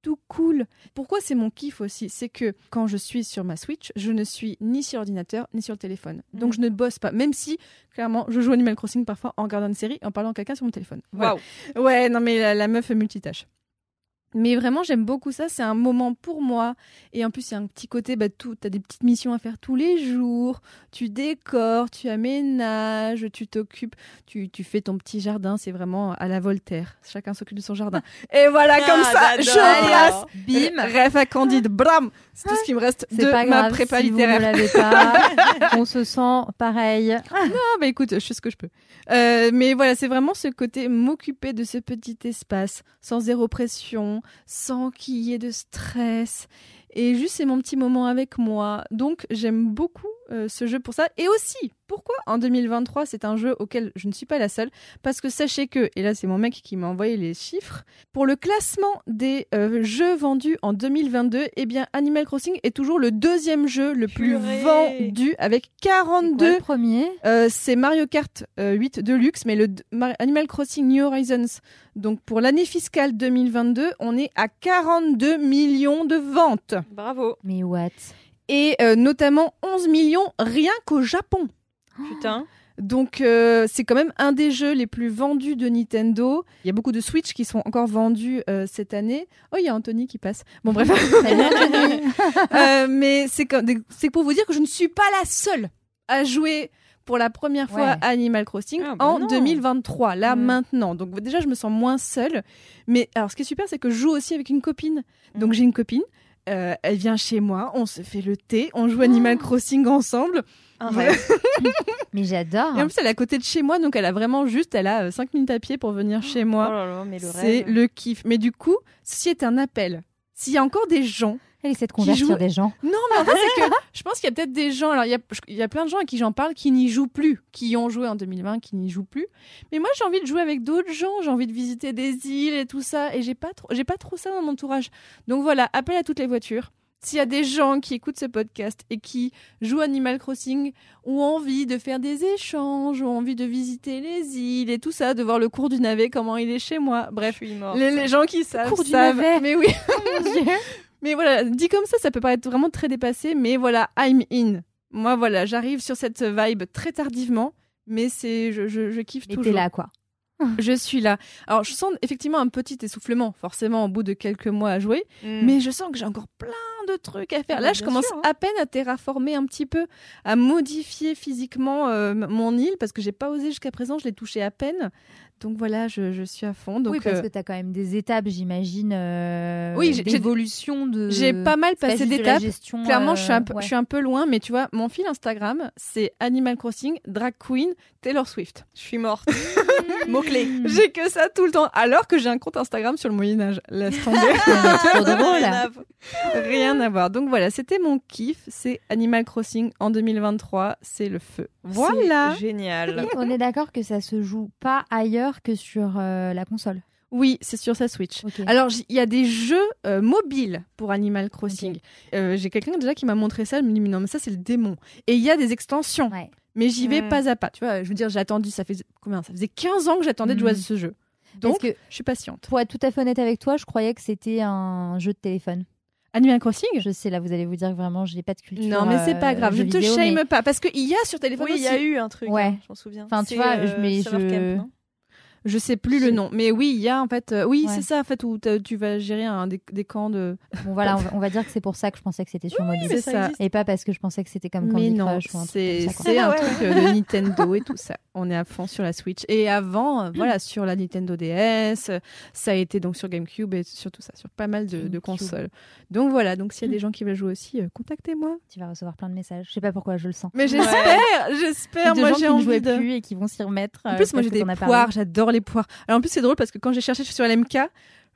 tout cool. Pourquoi c'est mon kiff aussi C'est que quand je suis sur ma Switch, je ne suis ni sur ordinateur ni sur le téléphone. Donc Mm. je ne bosse pas, même si clairement je joue Animal Crossing parfois en regardant une série, en parlant à quelqu'un sur mon téléphone. Waouh. Ouais, non mais la, la meuf multitâche. Mais vraiment, j'aime beaucoup ça. C'est un moment pour moi. Et en plus, il y a un petit côté, bah, tout, t'as des petites missions à faire tous les jours. Tu décores, tu aménages, tu t'occupes, tu, tu fais ton petit jardin. C'est vraiment à la Voltaire. Chacun s'occupe de son jardin. Et voilà, Ah, comme ça, je place. Bim Rêve à Candide, bram C'est tout ce qui me reste de pas ma grave prépa si vous littéraire. pas. on se sent pareil. Ah bah écoute, je fais ce que je peux. Euh, mais voilà, c'est vraiment ce côté m'occuper de ce petit espace, sans zéro pression, sans qu'il y ait de stress. Et juste, c'est mon petit moment avec moi. Donc, j'aime beaucoup euh, ce jeu pour ça. Et aussi, pourquoi en 2023 c'est un jeu auquel je ne suis pas la seule? Parce que sachez que, et là c'est mon mec qui m'a envoyé les chiffres, pour le classement des euh, jeux vendus en 2022, eh bien Animal Crossing est toujours le deuxième jeu le plus vendu avec C'est quoi 42 le premier? euh, c'est Mario Kart euh, 8 Deluxe, mais le Mar- Animal Crossing New Horizons. Donc pour l'année fiscale 2022, on est à 42 millions de ventes. Bravo. Mais what? Et euh, notamment 11 millions rien qu'au Japon. Putain. Donc euh, c'est quand même un des jeux les plus vendus de Nintendo. Il y a beaucoup de Switch qui sont encore vendus euh, cette année. Oh, il y a Anthony qui passe. Bon bref. Euh, mais c'est pour vous dire que je ne suis pas la seule à jouer pour la première fois Ouais. à Animal Crossing Ah, bah en non. 2023, là maintenant. Donc déjà, je me sens moins seule. Mais alors, ce qui est super, c'est que je joue aussi avec une copine. Donc Mm. j'ai une copine. Euh, elle vient chez moi, on se fait le thé, on joue Animal Oh. Crossing ensemble. Ouais. Mais j'adore. Et en plus, elle est à côté de chez moi, donc elle a vraiment juste, elle a 5 minutes à pied pour venir chez Oh moi. là là, mais le c'est rêve. le kiff. Mais du coup, ceci est un appel. S'il y a encore des gens Elle essaie de convertir joue- des gens. Non, mais en fait, c'est que je pense qu'il y a peut-être des gens. Alors, il y a, il y a plein de gens à qui j'en parle qui n'y jouent plus, qui y ont joué en 2020, qui n'y jouent plus. Mais moi, j'ai envie de jouer avec d'autres gens. J'ai envie de visiter des îles et tout ça. Et j'ai pas trop, j'ai pas trop ça dans mon entourage. Donc voilà, appel à toutes les voitures. S'il y a des gens qui écoutent ce podcast et qui jouent Animal Crossing, ont envie de faire des échanges, ont envie de visiter les îles et tout ça, de voir le cours du navet, comment il est chez moi. Bref, les, les gens qui savent, cours du savent. navet. Mais oui. Mais voilà, dit comme ça, ça peut paraître vraiment très dépassé, mais voilà, I'm in. Moi, voilà, j'arrive sur cette vibe très tardivement, mais c'est, je, je, je kiffe Mais toujours. t'es là, quoi. Je suis là. Alors, je sens effectivement un petit essoufflement, forcément, au bout de quelques mois à jouer, Mm. mais je sens que j'ai encore plein de trucs à faire. Ah Là, bah, je commence sûr, hein. à peine à terraformer un petit peu, à modifier physiquement euh, mon île, parce que j'ai pas osé jusqu'à présent, je l'ai touché à peine. Donc voilà, je, je suis à fond. Donc, oui, parce euh, que t'as quand même des étapes, j'imagine, euh, Oui, j'ai- j'ai- d'évolution de. j'ai pas mal passé d'étapes. Clairement, je, suis un euh, peu, ouais. je suis un peu loin, mais tu vois, mon fil Instagram, c'est Animal Crossing, Drag Queen, Taylor Swift. Je suis morte. Mot-clé. J'ai que ça tout le temps, alors que j'ai un compte Instagram sur le Moyen-Âge. Laisse tomber. Rien à voir. Rien à voir. Donc voilà, c'était mon kiff. C'est Animal Crossing en 2023. C'est le feu. Voilà. C'est Génial. Et on est d'accord que ça se joue pas ailleurs que sur euh, la console. Oui, c'est sur sa Switch. Alors, il y a des jeux euh, mobiles pour Animal Crossing. Euh, j'ai quelqu'un déjà qui m'a montré ça. Il me dit, mais non, mais ça, c'est le démon. Et il y a des extensions. Ouais. Mais j'y vais Mm. pas à pas. Tu vois, je veux dire, j'ai attendu, ça fait combien? Ça faisait 15 ans que j'attendais de jouer à Mm. ce jeu. Parce Donc, que je suis patiente. pour être tout à fait honnête avec toi, je croyais que c'était un jeu de téléphone. Animal Crossing? Je sais, là, vous allez vous dire que vraiment, je n'ai pas de culture. Non, mais c'est euh, pas grave. Je jeux te vidéo, shame mais- pas. Parce qu'il y a sur téléphone Oui, il aussi. y a eu un truc. Ouais. hein, je m'en souviens. Enfin, tu vois, euh, je- mais je- Camp, Je sais plus le nom. Mais oui, il y a en fait. euh, oui, Ouais. c'est ça, en fait, où tu vas gérer un, des, des camps de. Bon, voilà, on va, on va dire que c'est pour ça que je pensais que c'était sur mobile. mais ça. Et pas parce que je pensais que c'était comme mais Candy non, Crush ou un truc c'est un Ouais, truc euh, de Nintendo et tout ça. On est à fond sur la Switch. Et avant, euh, voilà, sur la Nintendo DS, ça a été donc sur GameCube et sur tout ça, sur pas mal de, consoles. Donc voilà, donc s'il y a des gens qui veulent jouer aussi, euh, contactez-moi. Tu vas recevoir plein de messages. Je sais pas pourquoi, je le sens. Mais j'espère, j'espère. de Moi, gens j'ai qui ne envie jouaient de. plus et qui vont s'y remettre. En euh, plus, moi j'ai des poires, j'adore les poires. Alors en plus, c'est drôle parce que quand j'ai cherché sur LMK,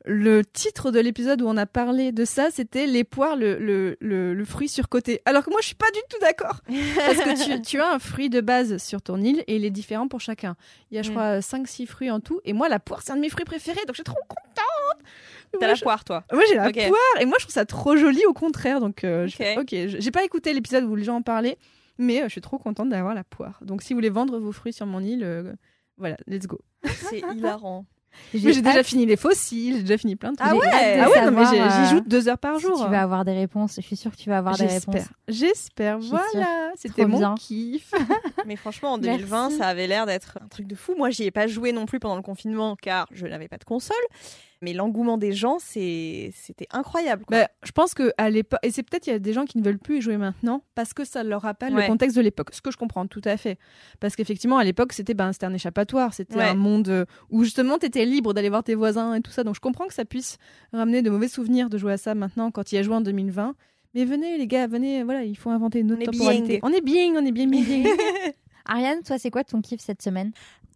le titre de l'épisode où on a parlé de ça, c'était les poires, le, le, le, le fruit surcoté. Alors que moi, je suis pas du tout d'accord. Parce que tu, tu as un fruit de base sur ton île et il est différent pour chacun. Il y a, je crois, 5-6 fruits en tout. Et moi, la poire, c'est un de mes fruits préférés, donc je suis trop contente. T'as la je- poire, toi. Moi, j'ai la poire et moi, je trouve ça trop joli au contraire. Donc, euh, Ok. j'ai pas écouté l'épisode où les gens en parlaient, mais euh, je suis trop contente d'avoir la poire. Donc, si vous voulez vendre vos fruits sur mon île, euh, voilà, let's go. C'est hilarant. J'ai déjà fini les fossiles, j'ai déjà fini plein de trucs. Ah ouais Ah ouais, non, mais j'y euh, joue deux heures par si jour. tu vas avoir des réponses. Je suis sûre que tu vas avoir des réponses. J'espère. Voilà. C'était mon bien. kiff. Mais franchement, en Merci. 2020, ça avait l'air d'être un truc de fou. Moi, j'y ai pas joué non plus pendant le confinement car je n'avais pas de console. Mais l'engouement des gens, c'était incroyable. quoi. Bah, je pense que à l'époque, et c'est peut-être il y a des gens qui ne veulent plus y jouer maintenant parce que ça leur rappelle Ouais. le contexte de l'époque. Ce que je comprends tout à fait. Parce qu'effectivement, à l'époque, c'était ben, c'était un échappatoire. C'était Ouais. un monde euh, où justement, tu étais libre d'aller voir tes voisins et tout ça. Donc je comprends que ça puisse ramener de mauvais souvenirs de jouer à ça maintenant quand il y a joué en 2020. Mais venez les gars, venez, voilà, il faut inventer une autre On est temporalité. bien. On est bien, on est bien, bien, bien. Ariane, toi, c'est quoi ton kiff cette semaine?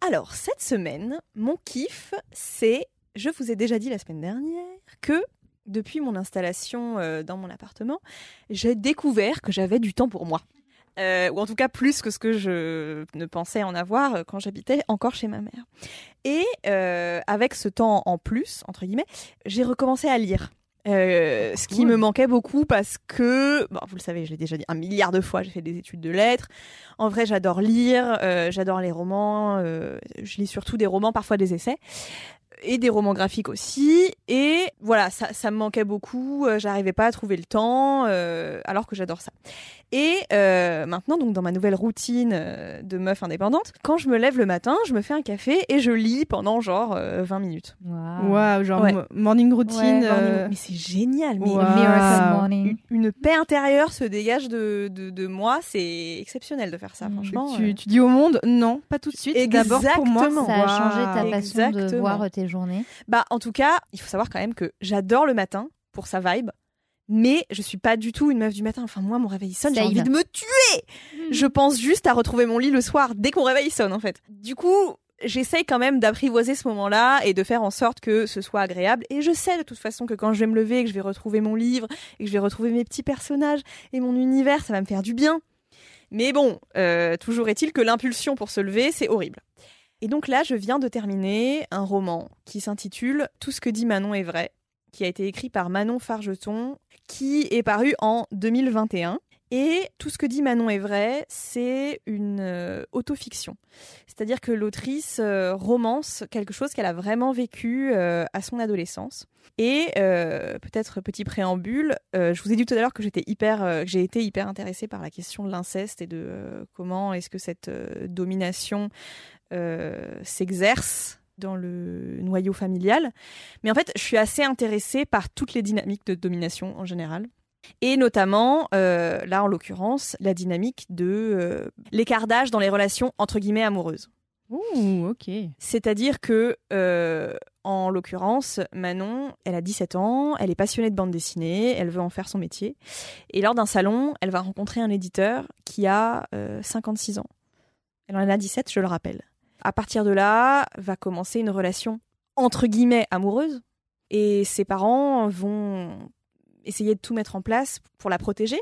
Alors, cette semaine, mon kiff, c'est, je vous ai déjà dit la semaine dernière, que depuis mon installation euh, dans mon appartement, j'ai découvert que j'avais du temps pour moi. euh, ou en tout cas plus que ce que je ne pensais en avoir euh, quand j'habitais encore chez ma mère. Et euh, avec ce temps en plus, entre guillemets, j'ai recommencé à lire. Euh, ce qui me manquait beaucoup parce que, bon, vous le savez, je l'ai déjà dit un milliard de fois, j'ai fait des études de lettres. En vrai, j'adore lire, euh, j'adore les romans, euh, je lis surtout des romans, parfois des essais et des romans graphiques aussi. Et voilà, ça, ça me manquait beaucoup. euh, J'arrivais pas à trouver le temps, euh, alors que j'adore ça. Et euh, maintenant, donc dans ma nouvelle routine de meuf indépendante, quand je me lève le matin, je me fais un café et je lis pendant genre euh, 20 minutes. Waouh. Waouh, genre Ouais. morning routine. Ouais, euh, Mais c'est génial. Mais Wow. Wow. Une, une paix intérieure se dégage de, de, de moi. C'est exceptionnel de faire ça, Mm. franchement. tu, euh. tu dis au monde, non, pas tout de suite. D'abord pour moi. Exactement. Ça a changé ta façon de Exactement. voir tes Bah, en tout cas, il faut savoir quand même que j'adore le matin pour sa vibe. Mais je suis pas du tout une meuf du matin. Enfin, moi, mon réveil sonne, j'ai envie de me tuer. Je pense juste à retrouver mon lit le soir dès qu'on réveil sonne, en fait. Du coup, j'essaye quand même d'apprivoiser ce moment-là et de faire en sorte que ce soit agréable. Et je sais de toute façon que quand je vais me lever, que je vais retrouver mon livre et que je vais retrouver mes petits personnages et mon univers, ça va me faire du bien. Mais bon, euh, toujours est-il que l'impulsion pour se lever, c'est horrible. Et donc là, je viens de terminer un roman qui s'intitule Tout ce que dit Manon est vrai, qui a été écrit par Manon Fargeton, qui est paru en 2021. Et tout ce que dit Manon est vrai, c'est une euh, autofiction. C'est-à-dire que l'autrice euh, romance quelque chose qu'elle a vraiment vécu euh, à son adolescence. Et euh, peut-être petit préambule, euh, je vous ai dit tout à l'heure que j'étais hyper, j'ai été hyper intéressée par la question de l'inceste et de comment est-ce que cette domination s'exerce dans le noyau familial. Mais en fait, je suis assez intéressée par toutes les dynamiques de domination en général. Et notamment, euh, là en l'occurrence, la dynamique de euh, l'écart d'âge dans les relations entre guillemets amoureuses. Ouh, ok. C'est-à-dire que, euh, en l'occurrence, Manon, elle a 17 ans, elle est passionnée de bande dessinée, elle veut en faire son métier. Et lors d'un salon, elle va rencontrer un éditeur qui a euh, 56 ans. Elle en a 17, je le rappelle. À partir de là, va commencer une relation entre guillemets amoureuse. Et ses parents vont essayer de tout mettre en place pour la protéger.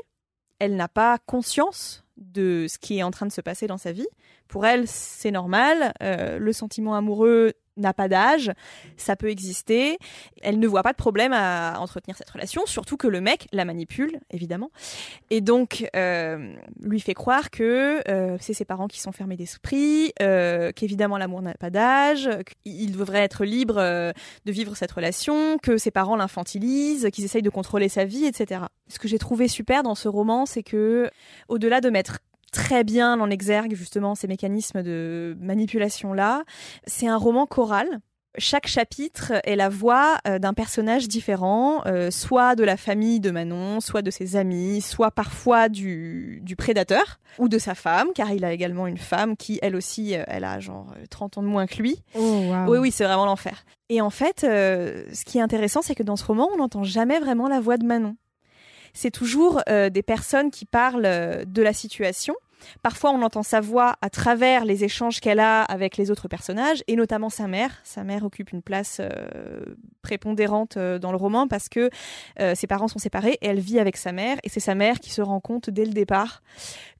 Elle n'a pas conscience de ce qui est en train de se passer dans sa vie. Pour elle, c'est normal. euh, le sentiment amoureux n'a pas d'âge, ça peut exister. Elle ne voit pas de problème à entretenir cette relation, surtout que le mec la manipule, évidemment, et donc euh, lui fait croire que euh, c'est ses parents qui sont fermés d'esprit, euh, qu'évidemment l'amour n'a pas d'âge, qu'il devrait être libre de vivre cette relation, que ses parents l'infantilisent, qu'ils essayent de contrôler sa vie, etc. Ce que j'ai trouvé super dans ce roman, c'est que au-delà de mettre très bien en exergue justement ces mécanismes de manipulation là. C'est un roman choral. Chaque chapitre est la voix euh, d'un personnage différent, euh, soit de la famille de Manon, soit de ses amis, soit parfois du, du prédateur ou de sa femme, car il a également une femme qui, elle aussi, euh, elle a genre euh, 30 ans de moins que lui. Oh. Oui, oui, c'est vraiment l'enfer. Et en fait, euh, ce qui est intéressant, c'est que dans ce roman, on n'entend jamais vraiment la voix de Manon. C'est toujours euh, des personnes qui parlent euh, de la situation. Parfois, on entend sa voix à travers les échanges qu'elle a avec les autres personnages, et notamment sa mère. Sa mère occupe une place euh, prépondérante dans le roman parce que ses parents sont séparés et elle vit avec sa mère. Et c'est sa mère qui se rend compte dès le départ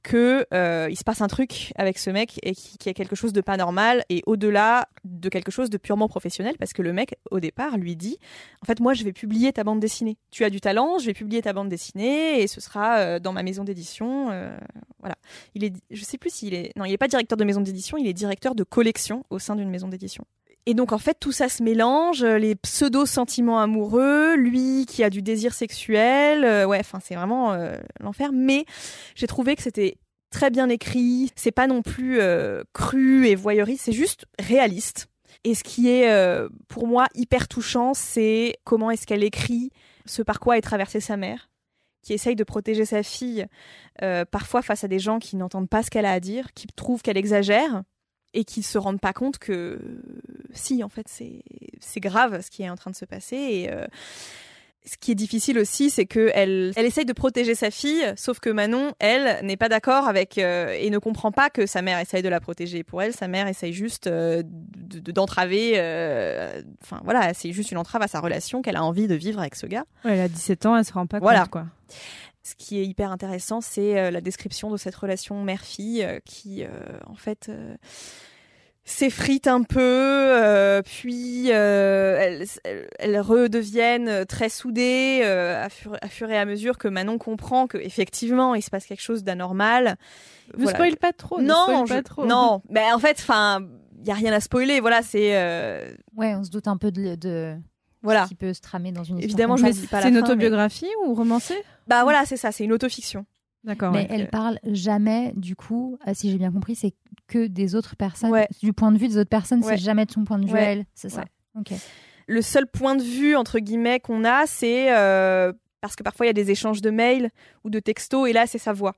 que euh, se passe un truc avec ce mec et qui, qui a quelque chose de pas normal et au-delà de quelque chose de purement professionnel parce que le mec au départ lui dit en fait moi je vais publier ta bande dessinée. Tu as du talent je vais publier ta bande dessinée et ce sera euh, dans ma maison d'édition euh, voilà il est je sais plus s'il est non il est pas directeur de maison d'édition il est directeur de collection au sein d'une maison d'édition et donc en fait tout ça se mélange, les pseudo sentiments amoureux, lui qui a du désir sexuel, euh, ouais, enfin c'est vraiment euh, l'enfer. Mais j'ai trouvé que c'était très bien écrit, c'est pas non plus euh, cru et voyeuriste, c'est juste réaliste. Et ce qui est euh, pour moi hyper touchant, c'est comment est-ce qu'elle écrit ce par quoi est traversée sa mère, qui essaye de protéger sa fille, euh, parfois face à des gens qui n'entendent pas ce qu'elle a à dire, qui trouvent qu'elle exagère et qui se rendent pas compte que si en fait c'est c'est grave ce qui est en train de se passer et euh, ce qui est difficile aussi, c'est que elle, elle essaye de protéger sa fille, sauf que Manon, elle, n'est pas d'accord avec euh, et ne comprend pas que sa mère essaye de la protéger. Pour elle, sa mère essaye juste euh, de- de- d'entraver. euh, Enfin voilà, c'est juste une entrave à sa relation qu'elle a envie de vivre avec ce gars. Ouais, elle a 17 ans, elle se rend pas Voilà. compte, quoi. Ce qui est hyper intéressant, c'est la description de cette relation mère-fille qui, en fait, euh, s'effrite un peu, euh, puis euh, elles, elles- redeviennent très soudées euh, à, fur, à fur et à mesure que Manon comprend que effectivement il se passe quelque chose d'anormal. Ne Voilà. spoil pas trop. ne non, spoil je- pas trop. non, mais en fait, enfin, il y a rien à spoiler. Voilà, c'est euh, Ouais, on se doute un peu de, de voilà. ce qui peut se tramer dans une histoire. Évidemment, je me dis pas C'est une mais- autobiographie ou romancée? Bah voilà, c'est ça, c'est une autofiction. D'accord. Mais ouais. elle parle jamais, du coup, ah, si j'ai bien compris, c'est que des autres personnes. Ouais. Du point de vue des autres personnes, Ouais. c'est jamais de son point de vue elle. C'est ça. Ok. le seul point de vue entre guillemets qu'on a, c'est euh, parce que parfois il y a des échanges de mails ou de textos et là c'est sa voix.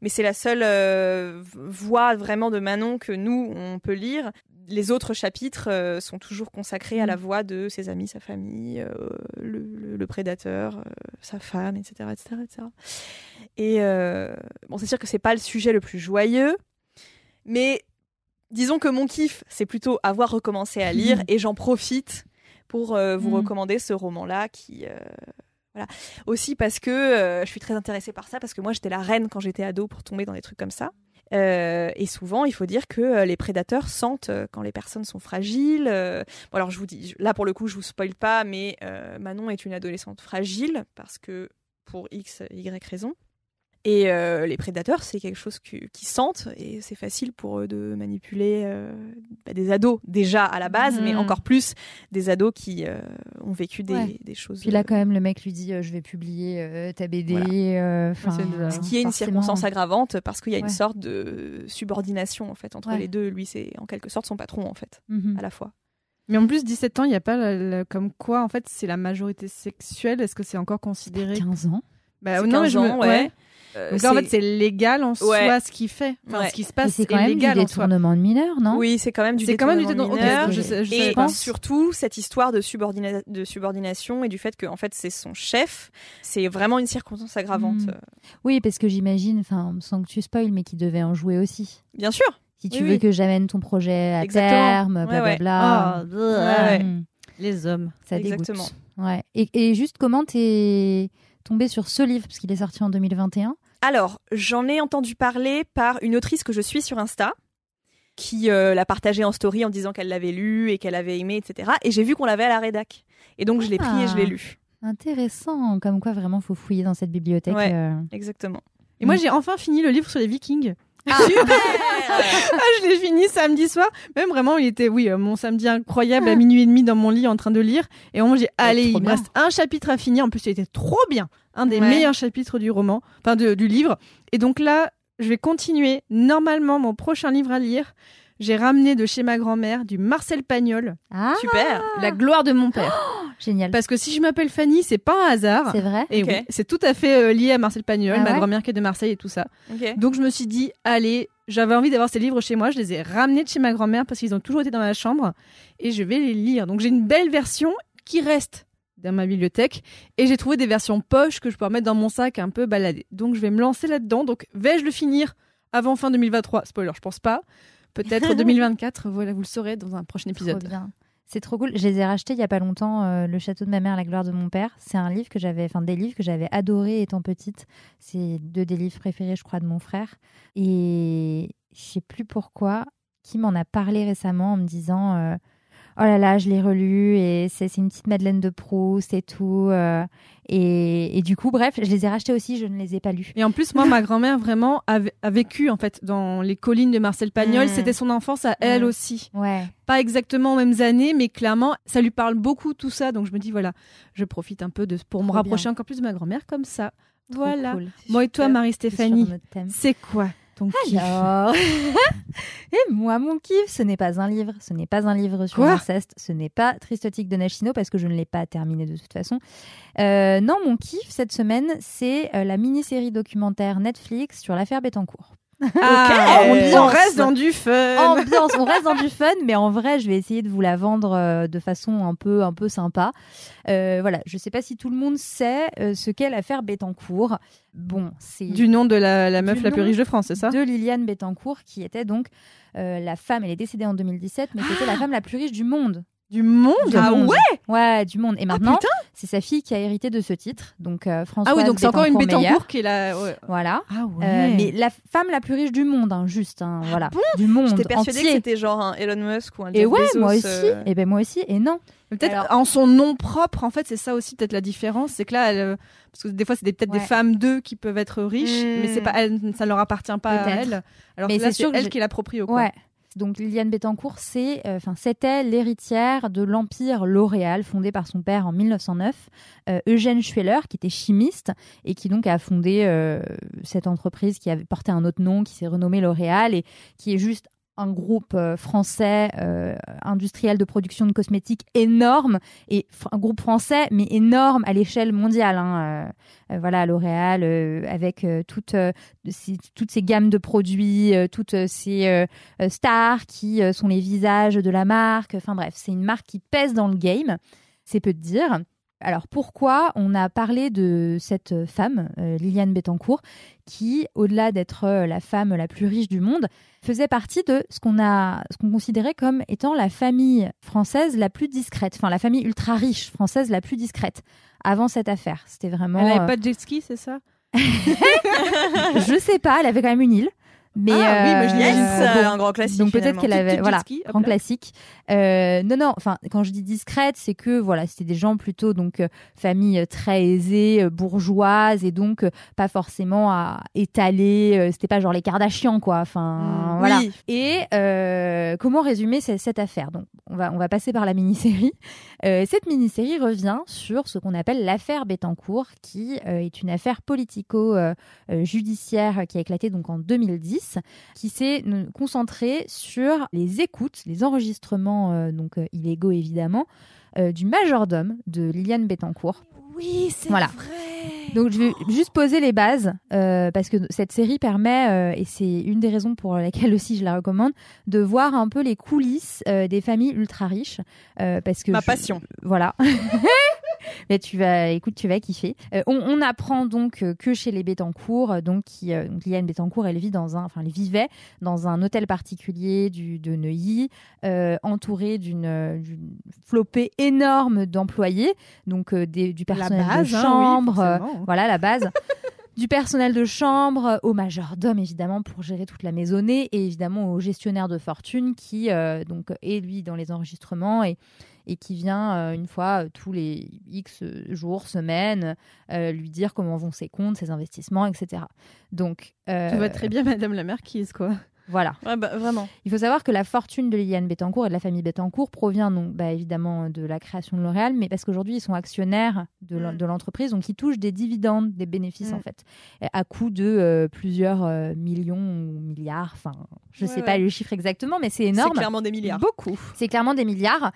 Mais c'est la seule euh, voix vraiment de Manon que nous on peut lire. Les autres chapitres euh, sont toujours consacrés à la voix de ses amis, sa famille, euh, le, le- le prédateur, sa femme, etc., etc., etc. Et bon, c'est sûr que c'est pas le sujet le plus joyeux, mais disons que mon kiff, c'est plutôt avoir recommencé à lire et j'en profite pour vous Mhm. recommander ce roman-là qui. Voilà. Aussi parce que euh, je suis très intéressée par ça, parce que moi j'étais la reine quand j'étais ado pour tomber dans des trucs comme ça. Euh, et souvent, il faut dire que euh, les prédateurs sentent quand les personnes sont fragiles. alors je vous dis, là pour le coup, je vous spoil pas, mais Manon est une adolescente fragile parce que pour X, Y raison. Et euh, les prédateurs, c'est quelque chose qu'ils sentent et c'est facile pour eux de manipuler euh, bah, des ados déjà à la base, mais encore plus des ados qui euh, ont vécu des, Ouais. des choses. Puis là, quand même, le mec lui dit euh, Je vais publier euh, ta BD. Voilà. euh, de- ce qui est une forcément. circonstance aggravante parce qu'il y a Ouais. une sorte de subordination en fait entre Ouais. les deux. Lui, c'est en quelque sorte son patron en fait, Mhm. à la fois. Mais en plus, 17 ans, il n'y a pas comme quoi, en fait, c'est la majorité sexuelle. Est-ce que c'est encore considéré 15 ans. Bah, C'est non, mais 15 je me- ans, ouais. Euh, Donc là, en c'est- fait, c'est légal en soi ce qu'il fait. Enfin, Ouais. ce qui se passe c'est est quand même du détournement de mineurs, non? Oui, c'est quand même du C'est quand même du détournement détournement- mineur. ok, je et pas. surtout cette histoire de, subordina- de subordination et du fait que en fait c'est son chef, c'est vraiment une circonstance aggravante. Mm. Oui, parce que j'imagine, enfin, sans que tu spoil, mais qu'il devait en jouer aussi. Bien sûr. Si tu Oui, veux oui. que j'amène ton projet à Exactement. terme, Ouais, blablabla. Ouais, ouais. Mm. Les hommes. Ça Exactement. dégoûte. Ouais. Et, et juste comment t'es tombé sur ce livre parce qu'il est sorti en 2021 Alors, j'en ai entendu parler par une autrice que je suis sur Insta, qui euh, l'a partagé en story en disant qu'elle l'avait lu et qu'elle avait aimé, etc. Et j'ai vu qu'on l'avait à la rédac. Et donc, je l'ai pris et je l'ai Ah. lu. Intéressant, comme quoi vraiment faut fouiller dans cette bibliothèque. Ouais. euh. Exactement. Et moi, j'ai enfin fini le livre sur les Vikings. Super Ah, je l'ai fini samedi soir. Même vraiment, il était, oui, euh, mon samedi incroyable à minuit et demi dans mon lit en train de lire. Et moi, j'ai, allez, il me reste un chapitre à finir. En plus, il était trop bien. Un des Ouais. meilleurs chapitres du roman, enfin du livre. Et donc là, je vais continuer. Normalement, mon prochain livre à lire, j'ai ramené de chez ma grand-mère du Marcel Pagnol, Ah, Super La gloire de mon père. génial. Parce que si je m'appelle Fanny, c'est pas un hasard. C'est vrai Et oui, c'est tout à fait euh, lié à Marcel Pagnol, Ah ma ouais grand-mère qui est de Marseille et tout ça. Donc je me suis dit, allez, j'avais envie d'avoir ces livres chez moi, je les ai ramenés de chez ma grand-mère parce qu'ils ont toujours été dans ma chambre et je vais les lire. Donc j'ai une belle version qui reste dans ma bibliothèque et j'ai trouvé des versions poche que je peux remettre dans mon sac un peu baladé. Donc je vais me lancer là-dedans. Donc vais-je le finir avant fin 2023 Spoiler, je pense pas. Peut-être 2024, voilà, vous le saurez dans un prochain Trop épisode. bien. C'est trop cool. Je les ai rachetés il y a pas longtemps. euh, le château de ma mère, la gloire de mon père. C'est un livre que j'avais, enfin des livres que j'avais adoré étant petite. C'est deux des livres préférés, je crois, de mon frère. Et je sais plus pourquoi. Qui m'en a parlé récemment en me disant euh, Oh là là, je l'ai relu et c'est une petite Madeleine de Proust et tout. euh, et, et du coup, bref, je les ai rachetés aussi, je ne les ai pas lus. Et en plus, moi, ma grand-mère vraiment a, vécu en fait dans les collines de Marcel Pagnol. Mm. C'était son enfance à elle Mm. aussi. Ouais. pas exactement aux mêmes années, mais clairement, ça lui parle beaucoup tout ça. Donc je me dis, voilà, je profite un peu de, pour me rapprocher bien. encore plus de ma grand-mère comme ça. Trop voilà. cool. Moi et toi. Marie-Stéphanie, c'est quoi? Ton Alors, et moi, mon kiff, ce n'est pas un livre, ce n'est pas un livre sur l'inceste, ce n'est pas Tristotique de Nashino parce que je ne l'ai pas terminé de toute façon. Euh, non, mon kiff cette semaine, c'est euh, la mini-série documentaire Netflix sur l'affaire Bettencourt. Ah, on, reste dans du fun. Ambiance, on reste dans du fun, mais en vrai, je vais essayer de vous la vendre euh, de façon un peu, un peu sympa. Euh, voilà, je sais pas si tout le monde sait euh, ce qu'est l'affaire Bettencourt. Bon, c'est Du nom de la, la meuf la plus riche de France, c'est ça? de Liliane Bettencourt, qui était donc euh, la femme, elle est décédée en 2017, mais qui était la femme la plus riche du monde. Du monde? Du Ah monde. ouais? Ouais, du monde. Et Ah maintenant, c'est sa fille qui a hérité de ce titre. Donc euh, Françoise Ah oui, donc c'est encore une. Bettencourt qui est là. ouais. Voilà. Ah Euh, mais la femme la plus riche du monde, hein, juste, hein, voilà, du monde J'étais persuadée que entier. c'était genre un Elon Musk ou un Et Jeff ouais, Bezos, moi aussi. euh, Et ben moi aussi. Et non. Peut-être Alors- en son nom propre, en fait, c'est ça aussi peut-être la différence, c'est que là, elle, euh, parce que des fois c'est peut-être Ouais. des femmes d'eux qui peuvent être riches, mais c'est pas elle, ça leur appartient pas à Peut-être. elle. Alors Mais que là, c'est que elle qui est la proprio. Quoi. Ouais. Donc Liliane Bettencourt, c'est, euh, enfin, c'était l'héritière de l'empire L'Oréal, fondé par son père en 1909, euh, Eugène Schueller, qui était chimiste et qui donc a fondé euh, cette entreprise qui avait porté un autre nom, qui s'est renommée L'Oréal et qui est juste un groupe euh, français euh, industriel de production de cosmétiques énorme et un groupe français mais énorme à l'échelle mondiale. hein, euh, voilà, L'Oréal avec toutes ces- toutes ces gammes de produits, toutes ces stars qui sont les visages de la marque. Enfin bref, c'est une marque qui pèse dans le game, c'est peu de dire. Alors pourquoi on a parlé de cette femme, euh, Liliane Bettencourt, qui, au-delà d'être euh, la femme la plus riche du monde, faisait partie de ce qu'on a, ce qu'on considérait comme étant la famille française la plus discrète, enfin la famille ultra riche française la plus discrète avant cette affaire. C'était vraiment. Elle avait euh, pas de jet ski, c'est ça? Je sais pas, elle avait quand même une île. Mais Ah oui, mais je euh, Yes, un grand classique. donc peut-être qu'elle avait voilà grand classique. Euh, non non, enfin quand je dis discrète, c'est que voilà c'était des gens plutôt donc euh, famille très aisée, bourgeoise et donc pas forcément à étaler. euh, c'était pas genre les Kardashians quoi. Enfin Mm, voilà. oui. Et euh, comment résumer ce- cette affaire? Donc on va on va passer par la mini-série. Euh, cette mini-série revient sur ce qu'on appelle l'affaire Bettencourt, qui euh, est une affaire politico-judiciaire qui a éclaté donc en 2010, qui s'est concentrée sur les écoutes, les enregistrements euh, donc euh, illégaux évidemment, euh, du majordome de Liliane Bettencourt. Oui, c'est Voilà. vrai. Donc je vais juste poser les bases euh, parce que cette série permet, euh, et c'est une des raisons pour laquelle aussi je la recommande, de voir un peu les coulisses euh, des familles ultra riches. euh, parce que Ma je- passion. Voilà. Mais tu vas, écoute, tu vas kiffer. Euh, on, on apprend donc euh, que chez les Bettencourt, euh, donc qui, euh, donc Liliane Bettencourt, elle vit dans un, enfin, elle vivait dans un hôtel particulier du, de Neuilly, euh, entourée d'une, flopée énorme d'employés, donc des- du personnel base, de hein, chambre, oui, voilà la base. Du personnel de chambre au majordome évidemment pour gérer toute la maisonnée et évidemment au gestionnaire de fortune qui euh, donc est lui dans les enregistrements et, et qui vient euh, une fois euh, tous les X jours, semaines euh, lui dire comment vont ses comptes, ses investissements, etc. Donc euh, Tout va très bien, Madame la Marquise, quoi. Voilà. Ouais, bah, vraiment. Il faut savoir que la fortune de Liliane Bettencourt et de la famille Bettencourt provient donc bah, évidemment de la création de L'Oréal, mais parce qu'aujourd'hui ils sont actionnaires de Mm. l'entreprise, donc ils touchent des dividendes, des bénéfices Mm. en fait, à coût de euh, plusieurs euh, millions ou milliards. Enfin, je Ouais, sais pas le chiffre exactement, mais c'est C'est énorme. clairement des milliards. Beaucoup. C'est clairement des milliards.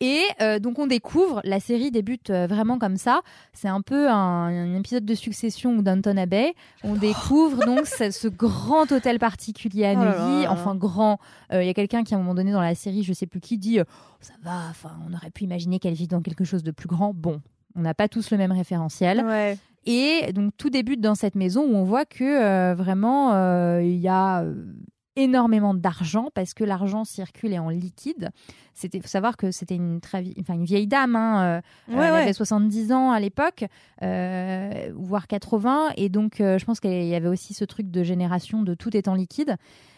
Et euh, donc on découvre, la série débute vraiment comme ça. C'est un peu un, un épisode de succession ou Downton Abbey. On découvre donc ce, ce grand hôtel particulier à Oh là. Enfin grand. Euh, Il y a quelqu'un qui à un moment donné dans la série, je sais plus qui, dit euh, ça va. Enfin, on aurait pu imaginer qu'elle vit dans quelque chose de plus grand. Bon. On n'a pas tous le même référentiel. Ouais. Et donc tout débute dans cette maison où on voit que euh, vraiment euh, il y a euh, énormément d'argent parce que l'argent circule et en liquide. C'était faut savoir que c'était une très vie- enfin une vieille dame hein, euh, Ouais, elle ouais. avait 70 ans à l'époque euh, voire 80 et donc euh, je pense qu'il y avait aussi ce truc de génération de tout est en liquide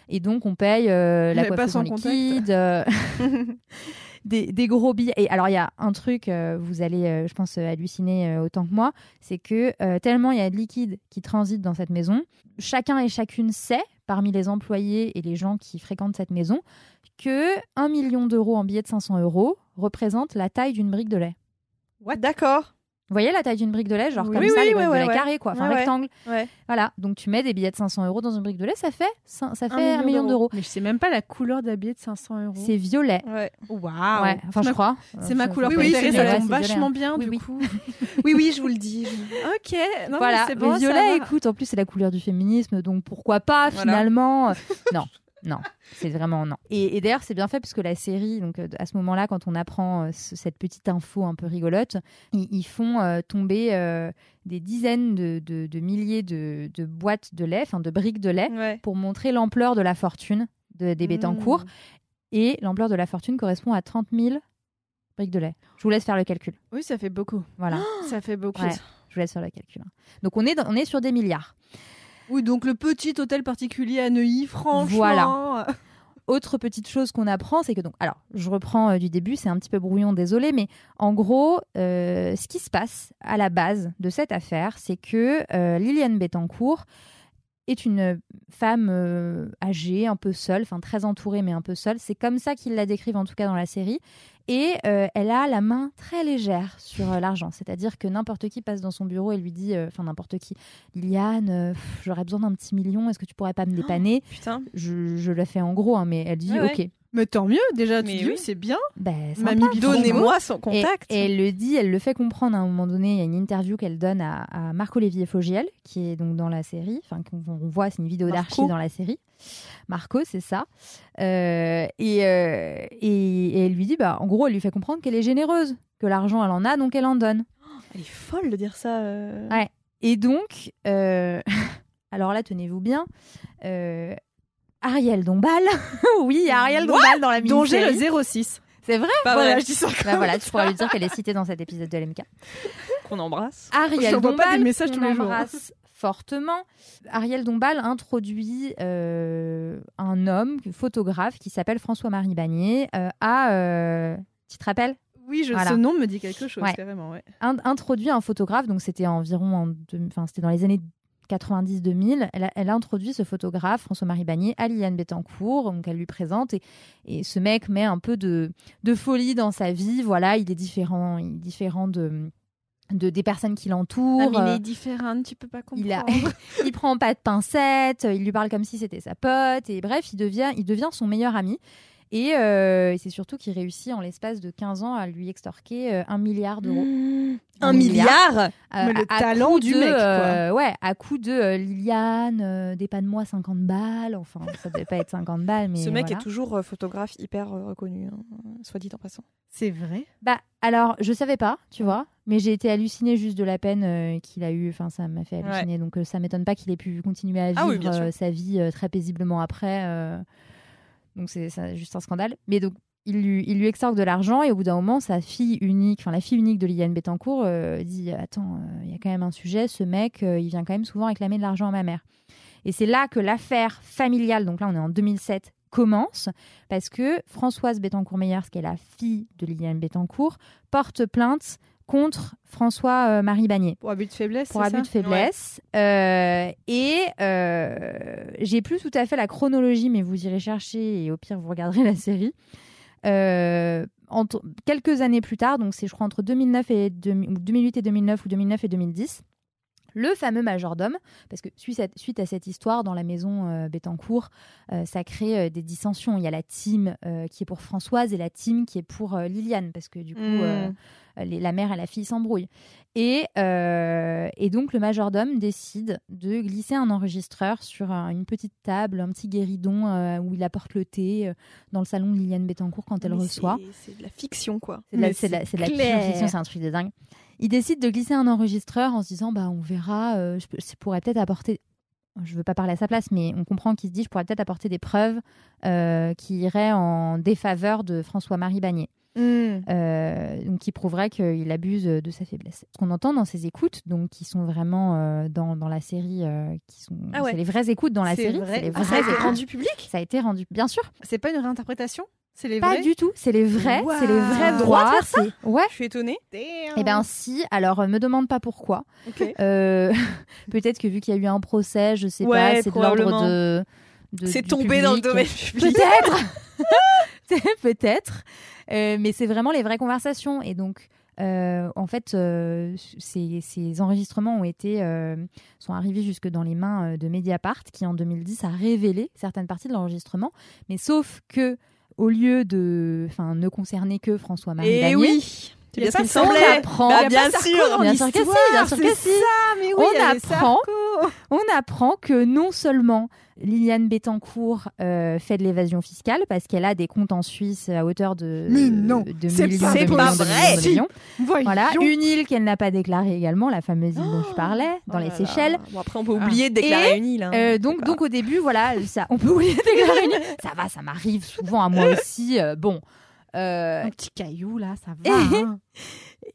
et donc on paye euh, la contact. liquide euh, des, des gros billets. Et alors, il y a un truc, euh, vous allez, euh, je pense, halluciner autant que moi, c'est que tellement il y a de liquide qui transite dans cette maison, chacun et chacune sait, parmi les employés et les gens qui fréquentent cette maison, que 1 million d'euros en billets de 500 euros représente la taille d'une brique de lait. D'accord. Vous voyez la taille d'une brique de lait Genre Oui, comme oui, ça, oui, les ouais, briques de lait ouais. carrées, quoi, enfin rectangle. Ouais. Voilà, donc tu mets des billets de 500 euros dans une brique de lait, ça fait, ça, fait 1 million million d'euros. Mais je sais même pas la couleur d'habillé de 500 euros. C'est violet. Ouais. Waouh. ouais, enfin je crois. C'est ma Je- couleur je- Oui, oui, préférée, ça tombe vachement hein. bien Oui, du oui. coup. Oui, oui, je vous le dis. ok. Voilà, violet, écoute, en plus c'est la couleur du féminisme, donc pourquoi pas finalement Non, non, c'est vraiment non. Et, et d'ailleurs, c'est bien fait parce que la série, donc euh, à ce moment-là, quand on apprend euh, ce- cette petite info un peu rigolote, ils, ils font euh, tomber euh, des dizaines de, de- de milliers de, de boîtes de lait, enfin de briques de lait, Ouais. pour montrer l'ampleur de la fortune de, des Bettencourt. Mmh. Et l'ampleur de la fortune correspond à 30 000 briques de lait. Je vous laisse faire le calcul. Oui, ça fait beaucoup. Voilà, Ça fait beaucoup. Ouais. je vous laisse faire le calcul. hein. Donc on est, dans- on est sur des milliards. Oui, donc le petit hôtel particulier à Neuilly, franchement. Voilà. Autre petite chose qu'on apprend, c'est que donc, alors, je reprends euh, du début, c'est un petit peu brouillon, désolé, mais en gros, euh, ce qui se passe à la base de cette affaire, c'est que euh, Liliane Bettencourt est une femme euh, âgée, un peu seule, enfin très entourée, mais un peu seule. C'est comme ça qu'ils la décrivent en tout cas dans la série. Et euh, elle a la main très légère sur euh, l'argent, c'est-à-dire que n'importe qui passe dans son bureau et lui dit, enfin n'importe qui, Liliane, j'aurais besoin d'un petit million, est-ce que tu pourrais pas me dépanner? Putain. je, je la fais en gros, hein, mais elle dit Ouais, ouais. Mais tant mieux, déjà, tu Mais dis oui. oui, c'est bien. Ben, Mamie sympa, Bidon, franchement. Donnez-moi son contact. et elle le dit, elle le fait comprendre à un moment donné. Il y a une interview qu'elle donne à, à Marc-Olivier Fogiel, qui est donc dans la série. Enfin, qu'on on voit, c'est une vidéo Marco. d'archives dans la série. Marco, c'est ça. Euh, et, euh, et, et elle lui dit, bah, en gros, elle lui fait comprendre qu'elle est généreuse, que l'argent, elle en a, donc elle en donne. Elle est folle de dire ça. euh. Ouais. Et donc, euh, alors là, tenez-vous bien. Ariel Dombal, oui, il y a Ariel Dombal dans la Dont j'ai mini-série. le 06. C'est vrai Pas voilà, vrai. je dis ça. Bah voilà, tu pourras lui dire qu'elle est citée dans cet épisode de LMK. Qu'on embrasse. Ariel J'envoie pas Dombal, des messages tous qu'on les jours. embrasse fortement. Ariel Dombal introduit euh, un homme, photographe, qui s'appelle François-Marie Bagné, euh, à... euh, tu te rappelles? Oui, je, Voilà. ce nom me dit quelque chose, Ouais. carrément. Ouais. Introduit un photographe, donc c'était environ... En deux- Enfin, c'était dans les années 90-2000. Elle elle a introduit ce photographe, François-Marie Bagné, à Liliane Bettencourt, donc elle lui présente. Et, et ce mec met un peu de, de folie dans sa vie. Voilà, il est différent, il est différent de... De, des personnes qui l'entourent. Ah, il est différent, tu peux pas comprendre. il, a, il prend pas de pincettes, il lui parle comme si c'était sa pote, et bref, il devient, il devient son meilleur ami. Et, euh, et c'est surtout qu'il réussit en l'espace de 15 ans à lui extorquer euh, un milliard d'euros. Mmh. Un Un milliard Euh, Mais le à talent du de, mec, quoi. euh, ouais, à coup de euh, Liliane, euh, dépanne-moi 50 balles. Enfin, ça devait pas être 50 balles, mais Ce mec voilà. est toujours euh, photographe hyper euh, reconnu, hein, soit dit en passant. C'est vrai? Bah, alors, je savais pas, tu vois, mais j'ai été hallucinée juste de la peine euh, qu'il a eu. Enfin, ça m'a fait halluciner. Donc, euh, ça m'étonne pas qu'il ait pu continuer à vivre Ah oui, euh, sa vie euh, très paisiblement après. Donc, c'est c'est juste un scandale. Mais donc, il lui, il lui extorque de l'argent et au bout d'un moment, sa fille unique, enfin la fille unique de Liliane Bettencourt, euh, dit Attends, euh, il y a quand même un sujet, ce mec, euh, il vient quand même souvent réclamer de l'argent à ma mère. Et c'est là que l'affaire familiale, donc là on est en 2007, commence parce que Françoise Bettencourt-Meyers, qui est la fille de Liliane Bettencourt, porte plainte contre François-Marie Bagné Pour abus de faiblesse, pour abus ça de faiblesse. Euh, et euh, j'ai plus tout à fait la chronologie, mais vous irez chercher et au pire vous regarderez la série. Euh, entre, quelques années plus tard, donc c'est je crois entre 2009 et 2000 ou 2008 et 2009 ou 2009 et 2010. Le fameux majordome, parce que suite à, suite à cette histoire dans la maison euh, Bettencourt, euh, ça crée euh, des dissensions. Il y a la team euh, qui est pour Françoise et la team qui est pour Liliane, parce que du coup, Mm. euh, les- la mère et la fille s'embrouillent. Et, et donc le majordome décide de glisser un enregistreur sur un- une petite table, un petit guéridon où il apporte le thé dans le salon de Liliane Bettencourt quand elle Mais reçoit. c'est- de la fiction, quoi. C'est de la, de de pure fiction, c'est un truc de dingue. Il décide de glisser un enregistreur en se disant bah on verra, euh, je, je pourrais peut-être apporter. Je veux pas parler à sa place, mais on comprend qu'il se dit je pourrais peut-être apporter des preuves euh, qui iraient en défaveur de François-Marie Bagné, Mmh. euh, donc qui prouverait qu'il abuse de sa faiblesse. Ce qu'on entend dans ces écoutes, donc qui sont vraiment euh, dans, dans la série, euh, qui sont Ah ouais. c'est les vraies écoutes dans la série, vrai. c'est les Ah, Ah, ça a vraies été écoutes. rendu public Ça a été rendu, bien sûr. C'est pas une réinterprétation? C'est les Pas vrais du tout, c'est les vrais, c'est les vrais droits. Droit de faire ça c'est- Ouais. Je suis étonnée. Eh ben si, alors me demande pas pourquoi. Euh, Peut-être que vu qu'il y a eu un procès, je sais Ouais, pas, c'est de l'ordre de, de- C'est tombé dans le domaine public. Peut-être, peut-être. Euh, mais c'est vraiment les vraies conversations et donc. euh, en fait, euh, ces, ces enregistrements ont été, euh, sont arrivés jusque dans les mains de Mediapart, qui en 2010 a révélé certaines parties de l'enregistrement, mais sauf que au lieu de, enfin, ne concerner que François-Marie Et Bagné, Eh oui, c'est Y a bien ça, on semblait. apprend. Bah, Y a bien sûr. Bien sûr que si, bien sûr que si. ça, mais oui, On il apprend. Sarko. on apprend que non seulement Liliane Bettencourt euh, fait de l'évasion fiscale parce qu'elle a des comptes en Suisse à hauteur de, Mais non, de c'est millions, pas de millions, pas de vrai. millions, de Si. millions. Voyons. Voilà, une île qu'elle n'a pas déclarée également, la fameuse île dont je parlais, dans Oh les. Seychelles. Bon, après, on peut oublier de déclarer une île. hein. Euh, donc, donc au début, voilà, ça, on peut oublier de déclarer une île. Ça va, ça m'arrive souvent à moi aussi. euh, bon, Euh, Un petit caillou, là, ça va. hein.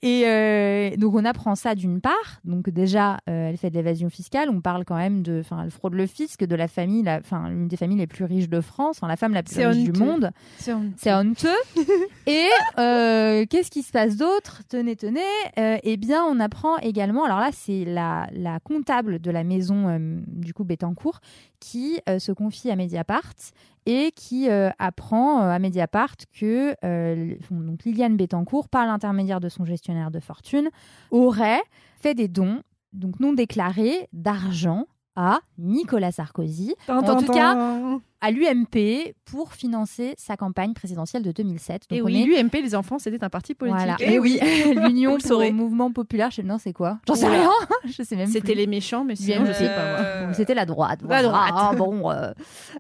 et euh, donc on apprend ça d'une part. Donc déjà, euh, elle fait de l'évasion fiscale. On parle quand même de, enfin, elle fraude le fisc de la famille, enfin, l'une des familles les plus riches de France, enfin, la femme la plus riche du monde. C'est honteux. et euh, qu'est-ce qui se passe d'autre? Tenez, tenez. Eh bien, on apprend également. Alors là, c'est la, la comptable de la maison du coup Bettencourt qui se confie à Mediapart et qui euh, apprend euh, à Mediapart que euh, donc Liliane Bettencourt, par l'intermédiaire de son gestionnaire de fortune, aurait fait des dons donc non déclarés d'argent à Nicolas Sarkozy, en tout cas à l'UMP pour financer sa campagne présidentielle de 2007. Donc Et oui, est- l'UMP, les enfants, c'était un parti politique. voilà. Et oui, l'Union pour le mouvement populaire. Je sais non, c'est quoi J'en sais rien. je sais même C'était les méchants, mais sinon, UMP. je sais pas moi. Euh, C'était la droite. La voilà. droite. Ah, bon, euh,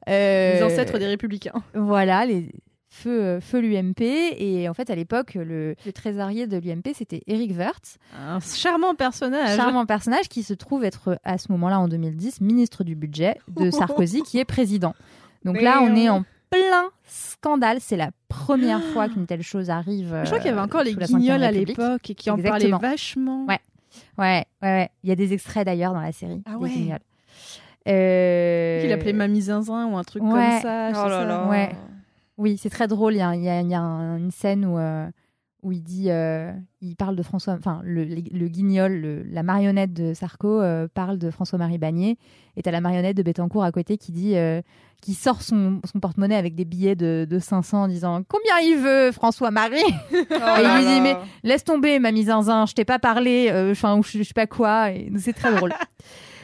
euh, Les ancêtres des républicains. Voilà, les feu, feu l'UMP. Et en fait, à l'époque, le, le trésorier de l'UMP, c'était Eric Woerth, Un charmant personnage. charmant personnage qui se trouve être à ce moment-là, en 2010, ministre du budget de Sarkozy, qui est président. Donc là, on est en plein scandale. C'est la première fois qu'une telle chose arrive. Je crois qu'il y avait euh, encore les guignols à l'époque et qui en parlaient vachement. Ouais. Ouais, ouais, ouais. Il y a des extraits d'ailleurs dans la série. Ah des ouais. Guignols. Euh, Qu'il appelait Mamie Zinzin ou un truc Ouais. comme ça. Oh là ça. là. Ouais. Oui, c'est très drôle. Il y a, il y a- il y a un- une scène où, euh, où il dit, euh, il parle de François, enfin le, le guignol, le- la marionnette de Sarko euh, parle de François-Marie Bagné, et t'as la marionnette de Bettencourt à côté qui dit, qui sort son, son porte-monnaie avec des billets de, de 500 en disant combien il veut François-Marie? Oh Et il lui dit, mais laisse tomber, mamie zinzin, je t'ai pas parlé, enfin, ou je, je sais pas quoi, et c'est très drôle.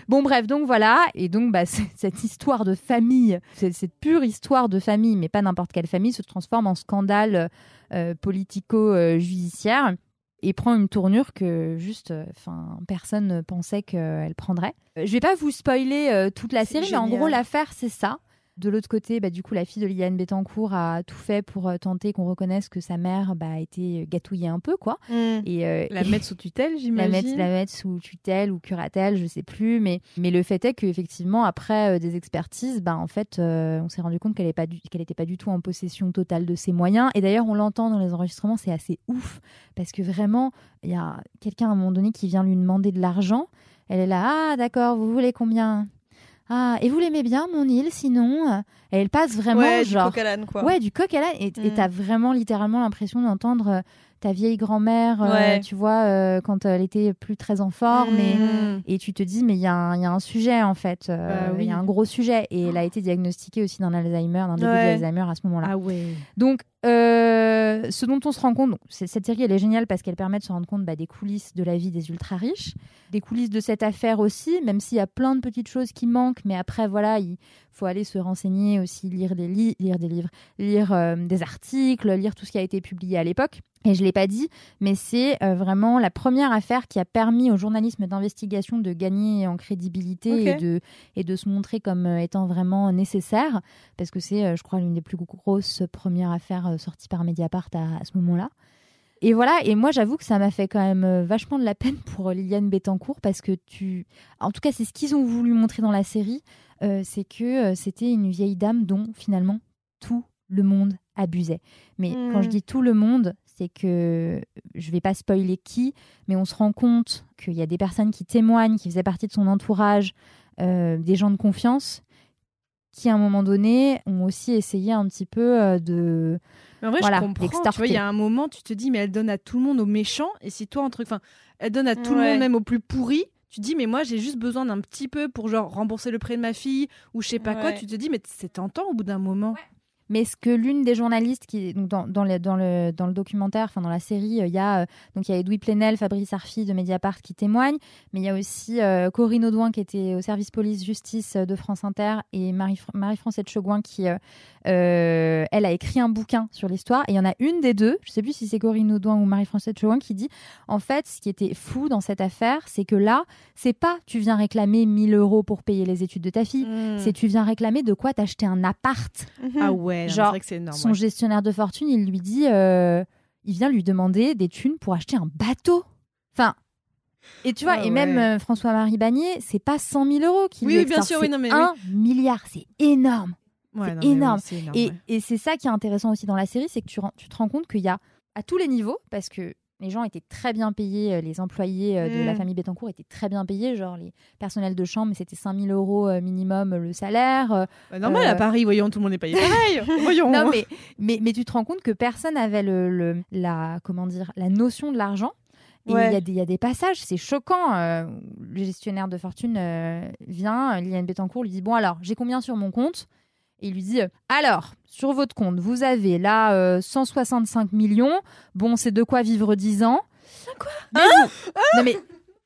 Bon, bref, donc voilà, et donc bah, cette histoire de famille, cette pure histoire de famille, mais pas n'importe quelle famille, se transforme en scandale euh, politico-judiciaire et prend une tournure que juste, enfin, personne ne pensait qu'elle prendrait. Euh, Je vais pas vous spoiler euh, toute la série, mais en gros, l'affaire, c'est ça. De l'autre côté, bah, du coup, la fille de Liliane Bettencourt a tout fait pour euh, tenter qu'on reconnaisse que sa mère bah, a été gâtouillée un peu, quoi. Mm. Et, euh, La mettre sous tutelle, la j'imagine. mettre, la mettre sous tutelle ou curatelle, je sais plus. Mais, mais le fait est qu'effectivement, après euh, des expertises, bah, en fait, euh, on s'est rendu compte qu'elle n'était pas du tout en possession totale de ses moyens. Et d'ailleurs, on l'entend dans les enregistrements, c'est assez ouf. Parce que vraiment, il y a quelqu'un à un moment donné qui vient lui demander de l'argent. Elle est là, ah d'accord, vous voulez combien? Ah, et vous l'aimez bien, mon île, sinon Et elle passe vraiment ouais, du genre... coq à l'âne, quoi. Ouais, du coq à l'âne. Et et Mm. t'as vraiment littéralement l'impression d'entendre euh, ta vieille grand-mère, euh, tu vois, euh, quand elle était plus très en forme. Et, Mm. et tu te dis, mais il y, a un- il y a un sujet, en fait. euh, Bah Il oui. y a un gros sujet. Et elle a été diagnostiquée aussi d'un Alzheimer, d'un début Ouais. d'Alzheimer à ce moment-là. Ah ouais. Donc, ce dont on se rend compte, donc, cette série, elle est géniale parce qu'elle permet de se rendre compte bah, des coulisses de la vie des ultra-riches, des coulisses de cette affaire aussi, même s'il y a plein de petites choses qui manquent, mais après, voilà, il faut aller se renseigner aussi, lire des, li- lire des livres, lire des articles, lire tout ce qui a été publié à l'époque. Et je ne l'ai pas dit, mais c'est euh, vraiment la première affaire qui a permis au journalisme d'investigation de gagner en crédibilité et, de, et de se montrer comme euh, étant vraiment nécessaire parce que c'est, euh, je crois, l'une des plus grosses premières affaires sorties par Mediapart à, à ce moment-là. Et voilà, et moi j'avoue que ça m'a fait quand même vachement de la peine pour Liliane Bettencourt parce que tu. En tout cas, c'est ce qu'ils ont voulu montrer dans la série, c'est que c'était une vieille dame dont finalement tout le monde abusait. Mais quand je dis tout le monde, c'est que je vais pas spoiler qui, mais on se rend compte qu'il y a des personnes qui témoignent, qui faisaient partie de son entourage, euh, des gens de confiance, qui à un moment donné ont aussi essayé un petit peu euh, de Mais en vrai, Voilà, je comprends. Tu l'extorquer. vois, il y a un moment, tu te dis, mais elle donne à tout le monde, aux méchants. Et si toi, un truc, enfin, elle donne à tout le monde, même aux plus pourris. Tu te dis, mais moi, j'ai juste besoin d'un petit peu pour genre rembourser le prêt de ma fille ou je sais pas quoi. Tu te dis, mais c'est tentant au bout d'un moment. Mais ce que l'une des journalistes qui donc dans, dans, le, dans, le, dans le documentaire, enfin dans la série, euh, il y a euh, donc il y a Edoui Plenel, Fabrice Arfi de Mediapart qui témoignent, mais il y a aussi euh, Corinne Audouin qui était au service police justice euh, de France Inter et Marie Marie-Françoise Chegouin qui euh, euh, elle a écrit un bouquin sur l'histoire et il y en a une des deux, je sais plus si c'est Corinne Audouin ou Marie-Françoise Chegouin qui dit en fait ce qui était fou dans cette affaire, c'est que là, c'est pas tu viens réclamer 1000 euros pour payer les études de ta fille, Mm. c'est tu viens réclamer de quoi t'acheter un appart Mhm. Ah ouais, non, c'est Genre, vrai que c'est énorme. son ouais. gestionnaire de fortune, il lui dit, euh, il vient lui demander des thunes pour acheter un bateau. Enfin, et tu vois, Ah et même euh, François-Marie Bagné, c'est pas 100 000 euros qu'il Oui, lui oui, bien extorque, sûr, oui, c'est non, mais un milliard, c'est énorme. Ouais, C'est non, mais oui, énorme. c'est énorme, Et, et c'est ça qui est intéressant aussi dans la série, c'est que tu, tu te rends compte qu'il y a à tous les niveaux, parce que les gens étaient très bien payés, euh, les employés euh, de la Mm. famille Bettencourt étaient très bien payés, genre les personnels de chambre, c'était 5000 euros euh, minimum le salaire. Bah, normal, euh, à Paris, voyons, tout le monde est payé pareil. voyons. non, mais, mais, mais tu te rends compte que personne n'avait le, le- la, comment dire, la notion de l'argent. Et il Ouais. y, a des- il y a des passages, c'est choquant. euh, le gestionnaire de fortune euh, vient, Liliane Bettencourt lui dit Bon, alors, j'ai combien sur mon compte? Et il lui dit euh, Alors, sur votre compte, vous avez là euh, 165 millions. Bon, c'est de quoi vivre 10 ans. Quoi Non, mais.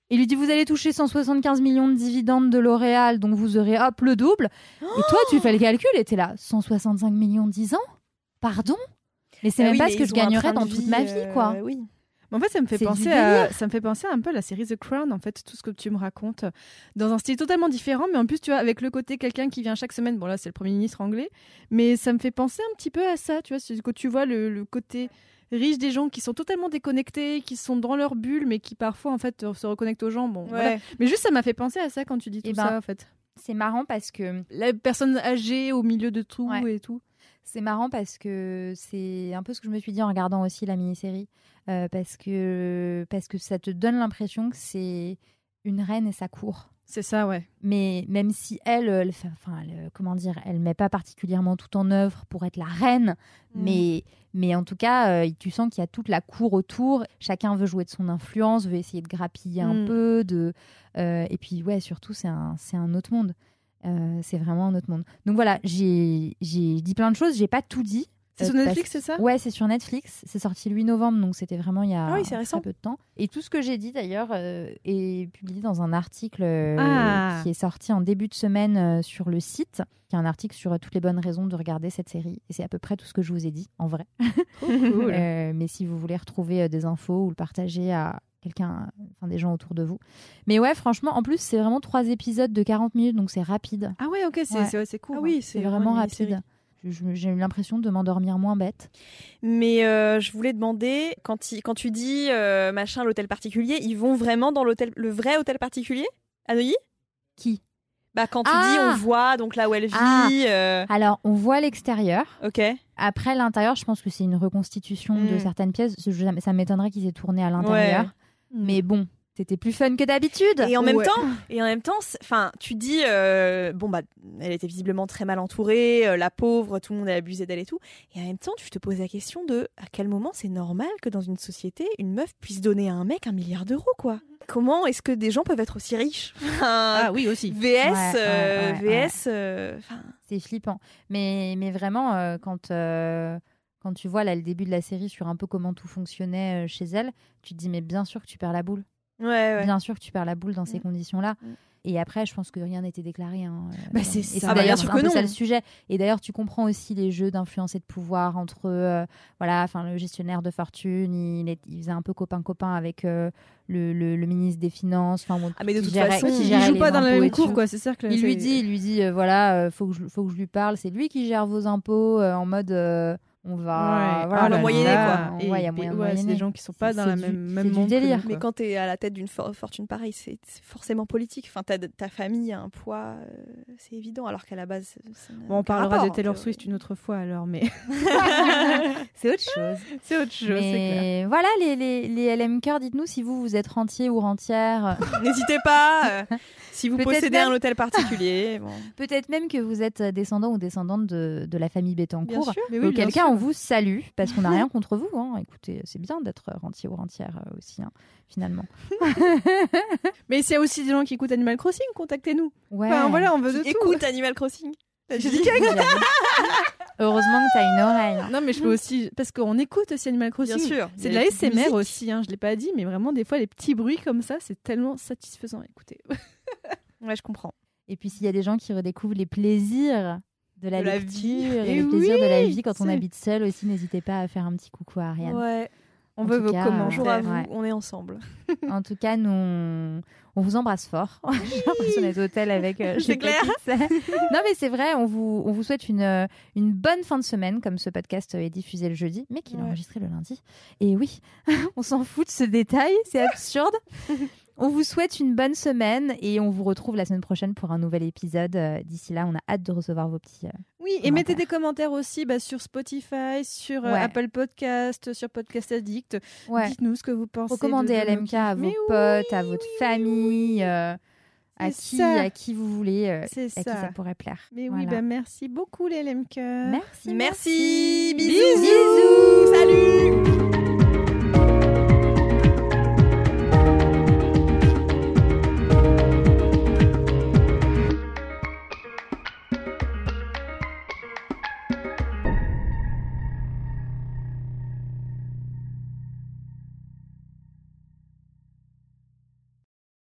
Il lui dit Vous allez toucher 175 millions de dividendes de L'Oréal, donc vous aurez hop le double. Et toi, tu fais le calcul et t'es là 165 millions 10 ans? Pardon? Mais c'est Ah même oui, pas ce que je gagnerais de dans toute ma vie, quoi. euh, oui. En fait, ça me fait penser à, ça me fait penser un peu à la série The Crown, en fait, tout ce que tu me racontes, dans un style totalement différent, mais en plus, tu vois, avec le côté quelqu'un qui vient chaque semaine. Bon là, c'est le premier ministre anglais, mais ça me fait penser un petit peu à ça, tu vois, c'est quand tu vois le, le côté riche des gens qui sont totalement déconnectés, qui sont dans leur bulle, mais qui parfois en fait se reconnectent aux gens. Bon, voilà. Mais juste, ça m'a fait penser à ça quand tu dis tout Eh ben, ça, en fait. C'est marrant parce que La personne âgée au milieu de tout Ouais. et tout. C'est marrant parce que c'est un peu ce que je me suis dit en regardant aussi la mini-série Euh, parce que parce que ça te donne l'impression que c'est une reine et sa cour. C'est ça, ouais. Mais même si elle, elle fait- enfin, elle, comment dire, elle met pas particulièrement tout en œuvre pour être la reine, Mm. mais mais en tout cas, euh, tu sens qu'il y a toute la cour autour. Chacun veut jouer de son influence, veut essayer de grappiller un Mm. peu, de euh, et puis ouais, surtout c'est un c'est un autre monde. Euh, c'est vraiment un autre monde. Donc voilà, j'ai dit plein de choses, j'ai pas tout dit. C'est Euh, sur Netflix, c'est ça? Ouais, c'est sur Netflix. C'est sorti le 8 novembre, donc c'était vraiment il y a Ah oui, très peu de temps. Et tout ce que j'ai dit d'ailleurs euh, est publié dans un article Ah. qui est sorti en début de semaine sur le site, qui est un article sur toutes les bonnes raisons de regarder cette série. Et c'est à peu près tout ce que je vous ai dit, en vrai. Cool. Mais si vous voulez retrouver des infos ou le partager à quelqu'un, enfin des gens autour de vous. Mais ouais, franchement, en plus, c'est vraiment trois épisodes de 40 minutes, donc c'est rapide. Ah ouais, ok, c'est Ouais. cool. Ah oui, C'est vraiment rapide. J'ai eu l'impression de m'endormir moins bête. Mais euh, je voulais demander, quand, il- quand tu dis euh, machin, l'hôtel particulier, ils vont vraiment dans l'hôtel, le vrai hôtel particulier? À Neuilly Qui? Bah quand tu Ah dis on voit donc là où elle vit. Ah. euh, Alors, on voit l'extérieur. Ok. Après, l'intérieur, je pense que c'est une reconstitution de Mm. certaines pièces. Ça m'étonnerait qu'ils aient tourné à l'intérieur. Ouais. Mais bon, c'était plus fun que d'habitude. Et en même Ouais. temps, et en même temps, enfin, tu dis euh, bon bah, elle était visiblement très mal entourée, euh, la pauvre, tout le monde a abusé d'elle et tout. Et en même temps, tu te poses la question de à quel moment c'est normal que dans une société, une meuf puisse donner à un mec un milliard d'euros quoi? Comment est-ce que des gens peuvent être aussi riches? Ah oui, aussi. VS, Ouais, euh, ouais, VS, euh, enfin, C'est flippant. Mais, mais vraiment, euh, quand, euh, quand tu vois là, le début de la série sur un peu comment tout fonctionnait euh, chez elle, tu te dis, mais bien sûr que tu perds la boule. ouais, ouais. Bien sûr que tu perds la boule dans ces Mm. conditions-là. Mm. Et après, je pense que rien n'était déclaré. hein, euh, Bah, c'est ça. Ah bah, bien sûr que peu ça non. le sujet. Et d'ailleurs, tu comprends aussi les jeux d'influence et de pouvoir entre, euh, voilà, enfin le gestionnaire de fortune, il, est- il faisait un peu copain-copain avec euh, le, le- le ministre des Finances. Enfin, bon, Ah, mais de toute gérait- façon, il Il joue pas dans la même cour, quoi. C'est sûr que Il lui dit, il lui dit, euh, voilà, faut que je, faut que je lui parle. C'est lui qui gère vos impôts en mode, on va, Ouais. voilà, Ah moyenner, là. quoi. Et Ouais, y a des- moyen de ouais, c'est moyenner. des gens qui sont pas dans la du- même, monde délire. Mais quand tu es à la tête d'une for- fortune pareille, c'est forcément politique. Enfin, ta, ta famille a un poids, euh, c'est évident, alors qu'à la base, Bon, on parlera rapport, de Taylor. Swift une autre fois alors, mais C'est autre chose. c'est autre chose, clair. Mais voilà, les, les, les LM Cœur, dites-nous si vous, vous êtes rentier ou rentière. N'hésitez pas, euh, si vous possédez même- un hôtel particulier. bon. Peut-être même que vous êtes descendant ou descendante de, de la famille Bien Bettencourt. sûr. Mais oui, Auquel bien cas. On vous salue, parce qu'on n'a rien contre vous. hein. Écoutez, c'est bien d'être rentier ou rentière euh, aussi, hein, finalement. Mais s'il y a aussi des gens qui écoutent Animal Crossing, contactez-nous. Ouais. Enfin, voilà, on veut de tout. écoute Animal Crossing. J'ai dit. Heureusement que t'as une oreille. hein. Non, mais je peux aussi. Parce qu'on écoute aussi Animal Crossing. Bien sûr. C'est de la SMR aussi, hein, je l'ai pas dit, mais vraiment, des fois, les petits bruits comme ça, c'est tellement satisfaisant à écouter. Ouais, je comprends. Et puis s'il y a des gens qui redécouvrent les plaisirs de la De la vie. et les plaisirs de la oui, vie quand on habite seul aussi, n'hésitez pas à faire un petit coucou à Ariane. Ouais. On En veut vos cas, commentaires. Bonjour à vous, Ouais. on est ensemble. En tout cas, nous, on, on vous embrasse fort. J'ai l'impression d'être au tel avec. euh, C'est clair. non, mais c'est vrai, on vous, on vous souhaite une, euh, une bonne fin de semaine, comme ce podcast est diffusé le jeudi, mais qu'il est Ouais. enregistré le lundi. Et oui, on s'en fout de ce détail, c'est absurde. On vous souhaite une bonne semaine et on vous retrouve la semaine prochaine pour un nouvel épisode. Euh, D'ici là, on a hâte de recevoir vos petits, euh, Oui, et mettez des commentaires aussi bah, sur Spotify, sur euh, Ouais. Apple Podcast, sur Podcast Addict. Ouais. Dites-nous ce que vous pensez. Recommandez de- de nos LMK à vos Mais potes, à votre famille, euh, à, qui, ça. à qui vous voulez, euh, à qui ça. pourrait plaire. Mais oui, bah, merci beaucoup les LMK. Merci. Merci, Bisous. bisous. Salut.